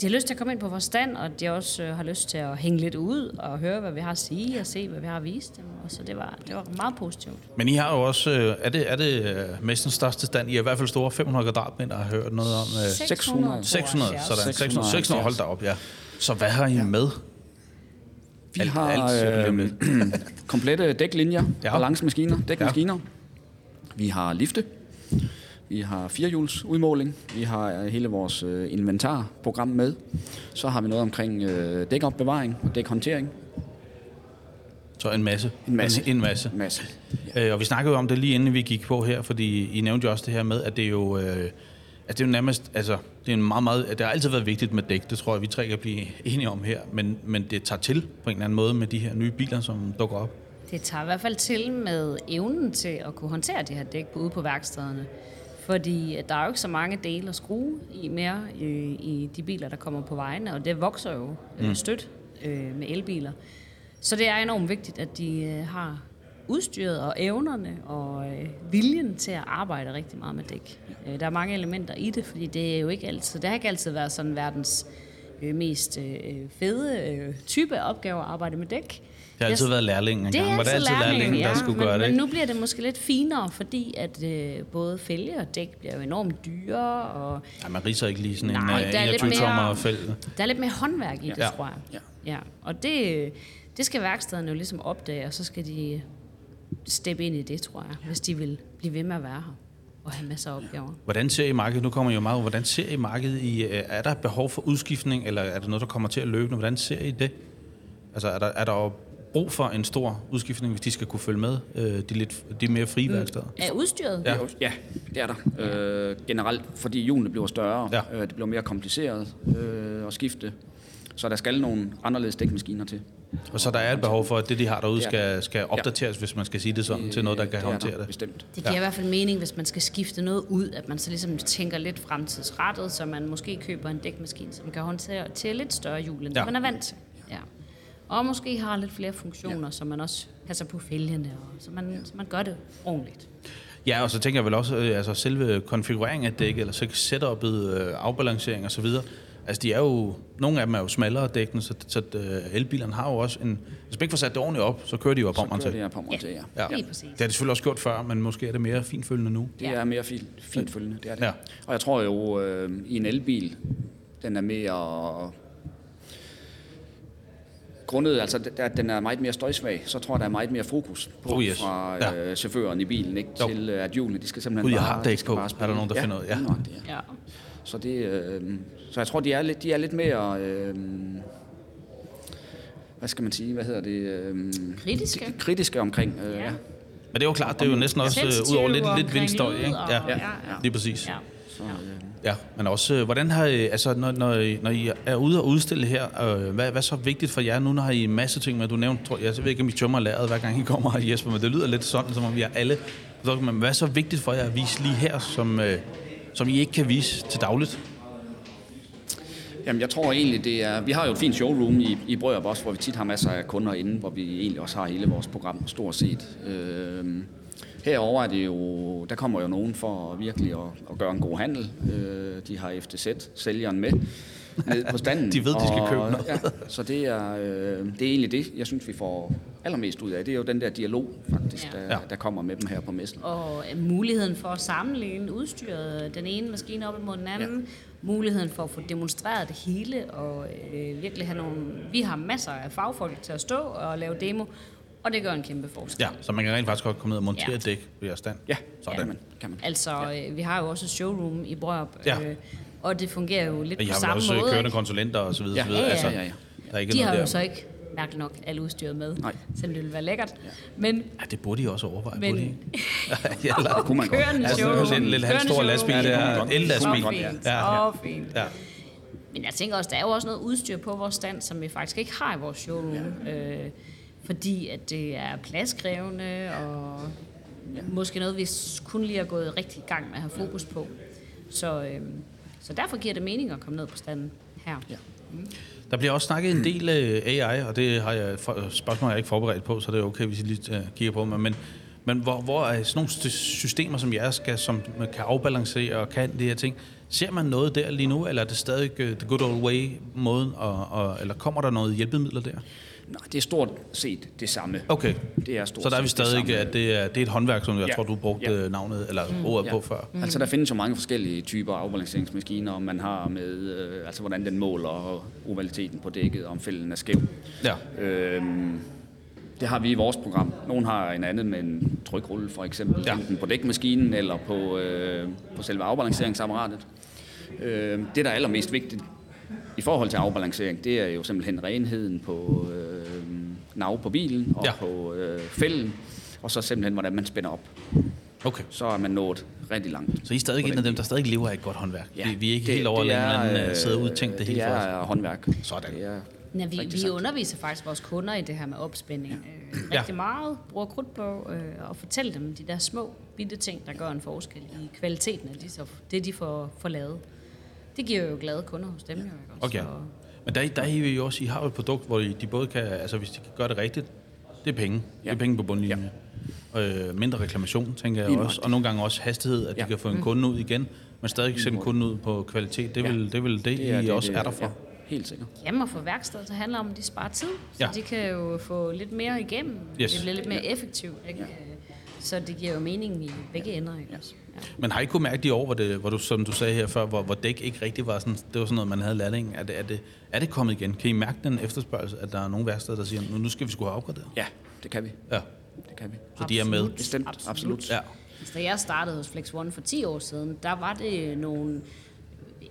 de har lyst til at komme ind på vores stand, og de også øh, har lyst til at hænge lidt ud og høre, hvad vi har at sige, og se, hvad vi har at vise dem. Og så det var, det var meget positivt. Men I har jo også, øh, er det, er det øh, messens største stand? I er i hvert fald store 500 kvadratmeter, har hørt noget om. Øh, 600. 600, sådan. 600, 600, hold da op, ja. Så hvad har I med? vi Alt- har alt øh, om komplette dæklinjer, Ja. ja. balancemaskiner, dækmaskiner. Ja. Vi har lifte. Vi har firehjuls udmåling. Vi har øh, hele vores øh, inventarprogram med. Så har vi noget omkring øh, dækopbevaring og dækhåndtering. Så en masse. En masse. En, en masse. En masse. Øh, og vi snakkede jo om det lige inden vi gik på her, fordi I nævnte jo også det her med, at det er jo, øh, at det er jo nærmest, altså, det er en meget, meget, det har altid været vigtigt med dæk, det tror jeg, vi tre kan blive enige om her, men, men det tager til på en eller anden måde med de her nye biler, som dukker op. Det tager i hvert fald til med evnen til at kunne håndtere de her dæk ude på værkstederne. Fordi at der er jo ikke så mange dele at skrue i mere i, i de biler, der kommer på vejene, og det vokser jo mm. stødt øh, med elbiler. Så det er enormt vigtigt, at de øh, har udstyret og evnerne og øh, viljen til at arbejde rigtig meget med dæk. Øh, der er mange elementer i det, fordi det er jo ikke altid, det har ikke altid været sådan verdens øh, mest øh, fede øh, type af opgaver at arbejde med dæk. Det har altid Jeg- været lærlingen det er engang. Var det altid lærlingen, der skulle men, gøre det, Men nu bliver det måske lidt finere, fordi at øh, både fælge og dæk bliver jo enormt dyre, og Nej, man riser ikke lige sådan en Nej, øh, der er lidt 21 tommer mere- fælde. der er lidt mere håndværk i det, Ja. ja. tror jeg. Ja. ja. Og det, det skal værkstederne jo ligesom opdage, og så skal de steppe ind i det, tror jeg, hvis de vil blive ved med at være her og have masser af opgaver. Hvordan ser I markedet? Nu kommer I jo meget. Hvordan ser I markedet? I, øh, er der behov for udskiftning, eller er det noget, der kommer til at løbe? Hvordan ser I det? Altså, er der, er der brug for en stor udskiftning, hvis de skal kunne følge med øh, de, lidt, de mere frie værksteder? Er udstyret? Ja. Ja, ja det er der. Øh, generelt, fordi hjulene bliver større. Ja. Øh, det bliver mere kompliceret øh, at skifte. Så der skal nogle anderledes dækmaskiner til. Og så der er et behov for, at det, de har derude, Det er skal, skal opdateres, hvis man skal sige det sådan, til noget, der kan det er håndtere der, det. Bestemt. Det giver i hvert fald mening, hvis man skal skifte noget ud, at man så ligesom tænker lidt fremtidsrettet, så man måske køber en dækmaskine, som kan håndtere til lidt større hjul, end Ja. ja. man er vant til. Ja. Og måske har lidt flere funktioner, ja. så man også passer på fælgene, og så man, så man gør det ordentligt. Ja, og så tænker jeg vel også, øh, altså selve konfigureringen af dækket, eller så setup'et, øh, afbalancering og så videre. Altså, de er jo, nogle af dem er jo smallere dækkene, så, så øh, elbilerne har jo også en... Hvis man ikke får sat det ordentligt op, så kører de jo op om Så til. kører det her på mig til, ja. Ja. Præcis. Det har de selvfølgelig også gjort før, men måske er det mere finfølgende nu. Det er mere fint, fint følgende, det er det. Ja. Og jeg tror jo, øh, i en elbil, den er mere... Grundet, altså at den er meget mere støjsvag, så tror jeg, der er meget mere fokus på Oh, yes. fra Ja. øh, chaufføren i bilen, ikke? Jo. til øh, at hjulene, de skal simpelthen Gud, jeg bare... har de dæk skal på. Er der nogen, der ja, finder ud af- ja. nøjagtigt, ja. Ja. Så, det, øh, så jeg tror, de er lidt, de er lidt mere... Øh, hvad skal man sige? Hvad hedder det? Øh, Kritiske. Kritiske omkring, øh, ja. Ja. Men det er jo klart, det er jo næsten også øh, ud over lidt, lidt vindstøj, ikke? Ja, ja, ja. lige præcis. Ja. Så, øh, Ja, men også, øh, hvordan har I, altså, når, når, I, når I er ude og udstille her, øh, hvad, hvad er så vigtigt for jer? Nu når har I en masse ting med, du nævnte, tror, jeg, jeg ved ikke, om I tømmer lageret, hver gang I kommer her, Jesper, men det lyder lidt sådan, som om vi er alle. Men hvad er så vigtigt for jer at vise lige her, som, øh, som I ikke kan vise til dagligt? Jamen, jeg tror egentlig, det er... Vi har jo et fint showroom i, i Brørup også, hvor vi tit har masser af kunder inde, hvor vi egentlig også har hele vores program, stort set. Øh, herover er det jo... Der kommer jo nogen for virkelig at, at gøre en god handel. Øh, de har FTZ-sælgeren med ned på standen. De ved, de skal og- købe noget. Ja, så det er, øh, det er egentlig det, jeg synes, vi får allermest ud af. Det er jo den der dialog, faktisk, Ja. der, Ja. der kommer med dem her på messen. Og øh, muligheden for at sammenligne udstyret, den ene maskine op imod den anden. Ja. Muligheden for at få demonstreret det hele, og øh, virkelig have nogle... Vi har masser af fagfolk til at stå og lave demo, og det gør en kæmpe forskel. Ja, så man kan rent faktisk godt komme ned og montere Ja. ja. dæk ved jeres stand. Ja, Sådan. kan man. Kan man. Altså, øh, vi har jo også et showroom i Brørup, Ja. øh, og det fungerer jo lidt Og I på har vel samme også måde. kørende konsulenter og så videre. Ja. så videre. Ja, ja, Altså, ja, ja. Der er ikke De noget har jo der. så ikke, mærkeligt nok, alle udstyret med, Nej. selvom det ville være lækkert. Men, Ja, det burde I også overveje, men burde I? ja, eller, kunne man godt. kørende Altså, showroom. sådan en lidt halv stor kørende lastbil, showroom. det er godt. el-lastbil. Ja, ja. så fint. Ja. Men jeg tænker også, der er jo også noget udstyr på vores stand, som vi faktisk ikke har i vores showroom. Øh, fordi at det er pladskrævende, og måske noget, vi kun lige har gået rigtig i gang med at have fokus på. Så, øh, så derfor giver det mening at komme ned på standen her. Ja. Mm. Der bliver også snakket en del øh, AI, og det har jeg øh, spørgsmål, jeg er ikke forberedt på, så det er okay, hvis I lige øh, kigger på mig. Men, men hvor, hvor er sådan nogle systemer, som jeres skal, som kan afbalancere og kan de her ting, ser man noget der lige nu, eller er det stadig the good old way måden, og, og, eller kommer der noget hjælpemidler der? Nej, det er stort set det samme. Okay, Det er stort så der er vi stadig, samme. at det er, det er et håndværk, som jeg Ja. tror, du brugte Ja. navnet, eller ordet Ja. på før. Mm. Altså, der findes jo mange forskellige typer afbalanceringsmaskiner, om man har med, øh, altså hvordan den måler ovaliteten på dækket, om fælden er skæv. Ja. Øhm, det har vi i vores program. Nogle har en anden med en trykrulle, for eksempel, ja. enten på dækmaskinen eller på, øh, på selve afbalanceringsapparatet. Øh, det, der er allermest vigtigt i forhold til afbalancering, det er jo simpelthen renheden på øh, nav på bilen og Ja. ja. på øh, fælden, og så simpelthen, hvordan man spænder op. Okay. Så er man nået rigtig langt. Så I er stadig en af dem, der stadig lever af et godt håndværk. Ja, vi, vi er ikke helt over, at man øh, øh, sidder og udtænkt det, det hele for os. er håndværk. Sådan. Det er Ja, vi, vi underviser faktisk vores kunder i det her med opspænding øh, Ja. rigtig meget, bruger krudt på øh, og fortæller dem de der små, bitte ting, der gør en forskel i kvaliteten af de, så, det, de får, får lavet. Det giver jo glade kunder hos dem. Jo, ikke? også? Okay. Så, Men der, der er I jo også, I har jo et produkt, hvor I- de både kan, altså hvis de kan gøre det rigtigt, det er penge. Ja. Det er Ja. penge på bundlinjen. Ja. Øh, mindre reklamation, tænker jeg også. Og nogle gange også hastighed, at de Ja. kan få en kunde ud igen, men stadig sende kunden ud på kvalitet. Det er Ja. vel det, vel det, det er I også er der for. Ja, helt sikkert. Jamen og for værkstedet, så handler det om, at de sparer tid, så Ja. de kan jo få lidt mere igennem. Yes. Det bliver lidt mere effektivt. Ikke? Øh, Så det giver jo mening i begge ender. Ikke? også? Ja. Men har I kunne mærke de år, hvor, det, hvor du, som du sagde her før, hvor, hvor dæk ikke rigtig var sådan, det var sådan noget, man havde lærling. Er det, er, det, er det kommet igen? Kan I mærke den efterspørgsel, at der er nogle værksteder, der siger, nu, nu skal vi sgu have opgraderet? Ja, det kan vi. Ja, Det kan vi. så de er med. Bestemt, absolut. absolut. Ja. Altså, da jeg startede hos Flex One for 10 år siden, der var det nogle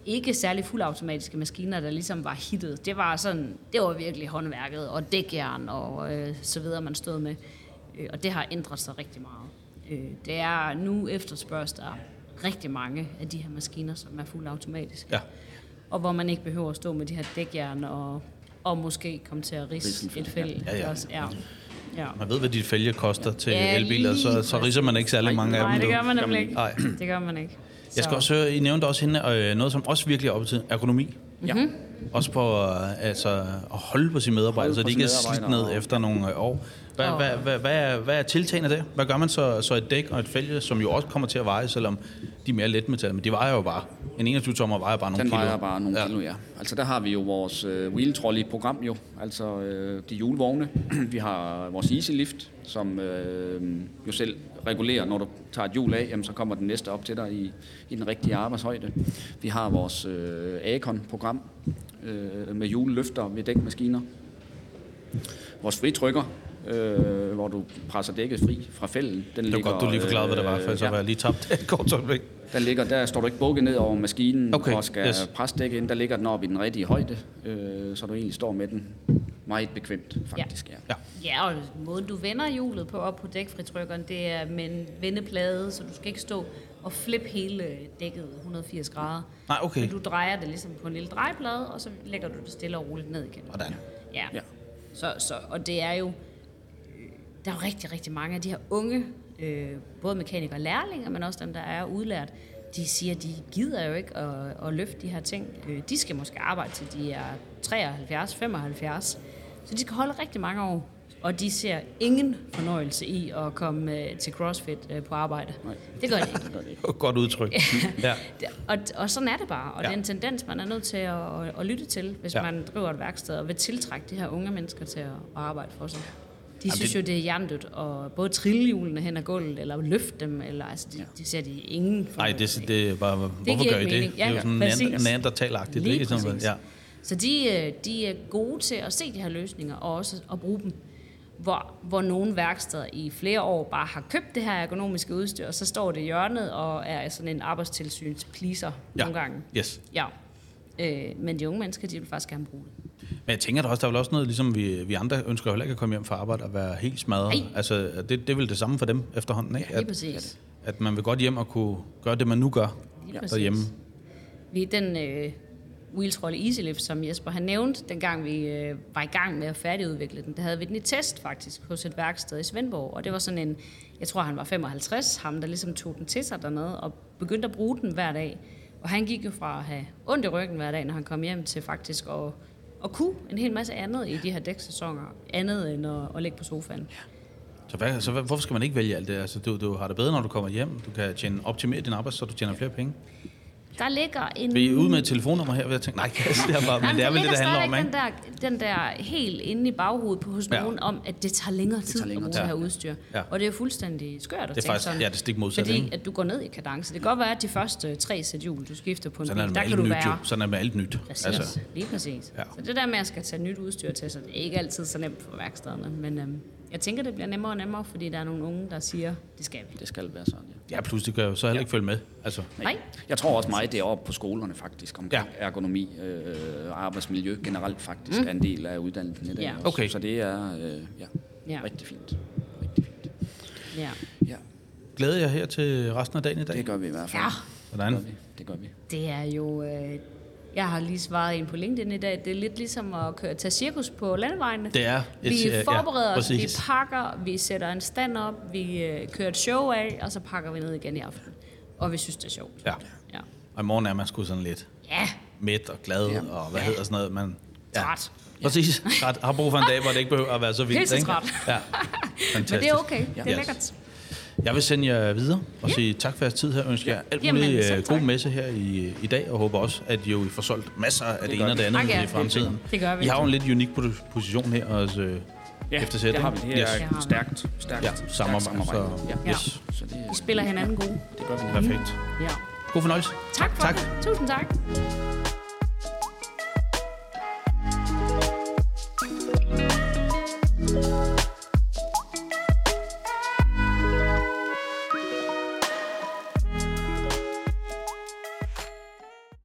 ikke særlig fuldautomatiske maskiner, der ligesom var hittet. Det var sådan, det var virkelig håndværket og dækjern og øh, så videre, man stod med. Øh, og det har ændret sig rigtig meget. Øh, det er nu efterspørges der rigtig mange af de her maskiner, som er fuldautomatiske. Ja. Og hvor man ikke behøver at stå med de her dækjern og, og måske komme til at ridse et fæld. Ja, ja. Også, ja. ja. Man ved, hvad dit fælge koster til Ja, elbiler, så, så ridser man ikke særlig mange af Nej, dem. det du. gør man nemlig ikke. Nej. Det gør man ikke. Jeg skal Så- også høre, I nævnte også hende, øh, noget, som også virkelig er op til ergonomi. Ja. Også på øh, altså, at holde på sine medarbejdere, Holde så de ikke er slidt ned og- efter nogle øh, år. Hvad, Og- hvad, hvad, hvad, er, hvad er tiltagene af det? Hvad gør man så, så et dæk og et fælge, som jo også kommer til at veje, selvom de er mere letmetal, men de vejer jo bare. En 21 tommer vejer bare nogle Den kilo. vejer bare nogle Ja. kilo, ja. Altså der har vi jo vores øh, wheel trolley program jo, altså øh, de hjulvogne. vi har vores easy lift, som øh, jo selv regulerer, når du tager et hjul af, jamen, så kommer den næste op til dig i, i den rigtige arbejdshøjde. Vi har vores øh, Acon-program øh, med hjuleløfter ved dækmaskiner. Vores fritrykker, øh, hvor du presser dækket fri fra fælden. Den Det var godt, du lige forklarede, hvad det var, for så ja. var jeg lige tabt et kort øjeblik. Der, ligger, der står du ikke bukket ned over maskinen Okay, og skal yes. presse dækket ind. Der ligger den oppe i den rigtige højde, øh, så du egentlig står med den meget bekvemt, faktisk. Ja. Ja. Ja, og måden du vender hjulet på op på dækfritrykkeren, det er med en vendeplade, så du skal ikke stå og flippe hele dækket 180 grader. Nej, okay. Men du drejer det ligesom på en lille drejeplade, og så lægger du det stille og roligt ned igen. Hvordan? Ja. Ja. Så, så, og det er jo, øh, der er jo rigtig, rigtig mange af de her unge, øh, både mekanikere og lærlinger, men også dem, der er udlært, de siger, de gider jo ikke at, at løfte de her ting. Øh, De skal måske arbejde til de er 73, 75. Så de skal holde rigtig mange år. Og de ser ingen fornøjelse i at komme øh, til CrossFit øh, på arbejde. Det gør de ikke. Godt udtryk. ja. Og, og sådan er det bare. Og Ja. det er en tendens, man er nødt til at, at, lytte til, hvis ja. man driver et værksted og vil tiltrække de her unge mennesker til at, at arbejde for sig. De Jamen, synes det- jo, det er hjernedødt at både trille hjulene hen ad gulvet, eller løfte dem, eller altså, de, de ser de ingen Nej, fornøjelse det, det er bare, hvorfor giver gør I ikke det? mening. det er jo Ja, sådan neandertalagtigt. Lige ikke? Sådan, ja. Så de, øh, de er gode til at se de her løsninger, og også at bruge dem. Hvor, hvor nogle værksteder i flere år bare har købt det her ergonomiske udstyr, og så står det i hjørnet og er sådan en arbejdstilsyns pleaser Ja. nogle gange. Yes. Ja. Øh, men de unge mennesker, de vil faktisk gerne bruge det. Men jeg tænker der også, der er vel også noget, ligesom vi, vi andre ønsker heller ikke at komme hjem fra arbejde og være helt smadret. Nej. Altså, det, det er vel det samme for dem efterhånden, ikke? Lige At, præcis. at man vil godt hjem og kunne gøre det, man nu gør Lige præcis. derhjemme. Vi den øh, wheelsrolle EasyLift, som Jesper han nævnte, dengang vi øh, var i gang med at færdigudvikle den, der havde vi den i test faktisk hos et værksted i Svendborg. Og det var sådan en, jeg tror han var 55, ham der ligesom tog den til sig dernede og begyndte at bruge den hver dag. Og han gik jo fra at have ondt i ryggen hver dag, når han kom hjem, til faktisk at, at kunne en hel masse andet i de her dæksæsoner, andet end at, at ligge på sofaen. Så, hvad, så hvad, hvorfor skal man ikke vælge alt det? Altså, du, du har det bedre, når du kommer hjem. Du kan tjene, optimere din arbejde, så du tjener flere penge. Der ligger en... Vil I ud med et telefonnummer her? Vil jeg tænke, nej, det er bare, men Jamen, det er vel det, det handler om, ikke? Den der, den der helt inde i baghovedet på hos Ja. nogen om, at det tager længere tid tager længere at bruge det her udstyr. Ja. Og det er jo fuldstændig skørt at Det er tænke faktisk sådan. ja, det er stik modsatte, Fordi at du går ned i kadence. Det kan godt være, at de første tre sæt hjul, du skifter på en Sådan er bil, der kan du nyt, jo. være... Sådan er med alt nyt. Præcis, Altså, lige præcis. Ja. Så det der med, at jeg skal tage nyt udstyr til, så det er ikke altid så nemt for værkstederne. Men øhm, jeg tænker, det bliver nemmere og nemmere, fordi der er nogle unge, der siger, det skal vi. Det skal være sådan, ja. ja, pludselig kan jeg jo så heller ikke følge med. Altså, Nej. Jeg tror også meget, det er oppe på skolerne faktisk, omkring Ja. ja. ergonomi øh, og arbejdsmiljø generelt faktisk mm. er en del af uddannelsen i dag. Ja. også. Okay. Så det er øh, ja, Ja. rigtig fint. Rigtig fint. Ja. Ja, glæder jeg her til resten af dagen i dag? det gør vi i hvert fald. ja. Det gør Hvordan? vi. Det gør vi. Det er jo... Øh, jeg har lige svaret en på LinkedIn i dag. Det er lidt ligesom at køre, tage cirkus på landevejene. Det er et, Vi øh, forbereder ja, os, vi pakker, vi sætter en stand op, vi øh, kører et show af, og så pakker vi ned igen i aften. Og vi synes, det er sjovt. Ja. Ja. Og i morgen er man sgu sådan lidt Ja, mæt og glad, Ja. og hvad hedder sådan noget. Man, træt. Præcis. Træt. Har brug for en dag, hvor det ikke behøver at være så vildt. Helt så træt. Ja. Fantastisk. Men det er okay. Det er Yes. lækkert. Jeg vil sende jer videre og sige tak for jeres tid her. Ønsker jer alt Jamen, muligt selv øh, tak. god messe her i, i dag, og håber også, at I jo får solgt masser af det, ene og det andet ja. i fremtiden. Det gør vi. I har jo en lidt unik po- position her hos øh, Ja, FTZ, det har vi. Det er Yes. Det vi. stærkt, stærkt, Ja, stærkt samarbejde. samarbejde. Så, Ja. yes. Så det, Vi spiller hinanden gode. det gør vi. Perfekt. Ja. God fornøjelse. Tak for Tak. det. Tusind tak.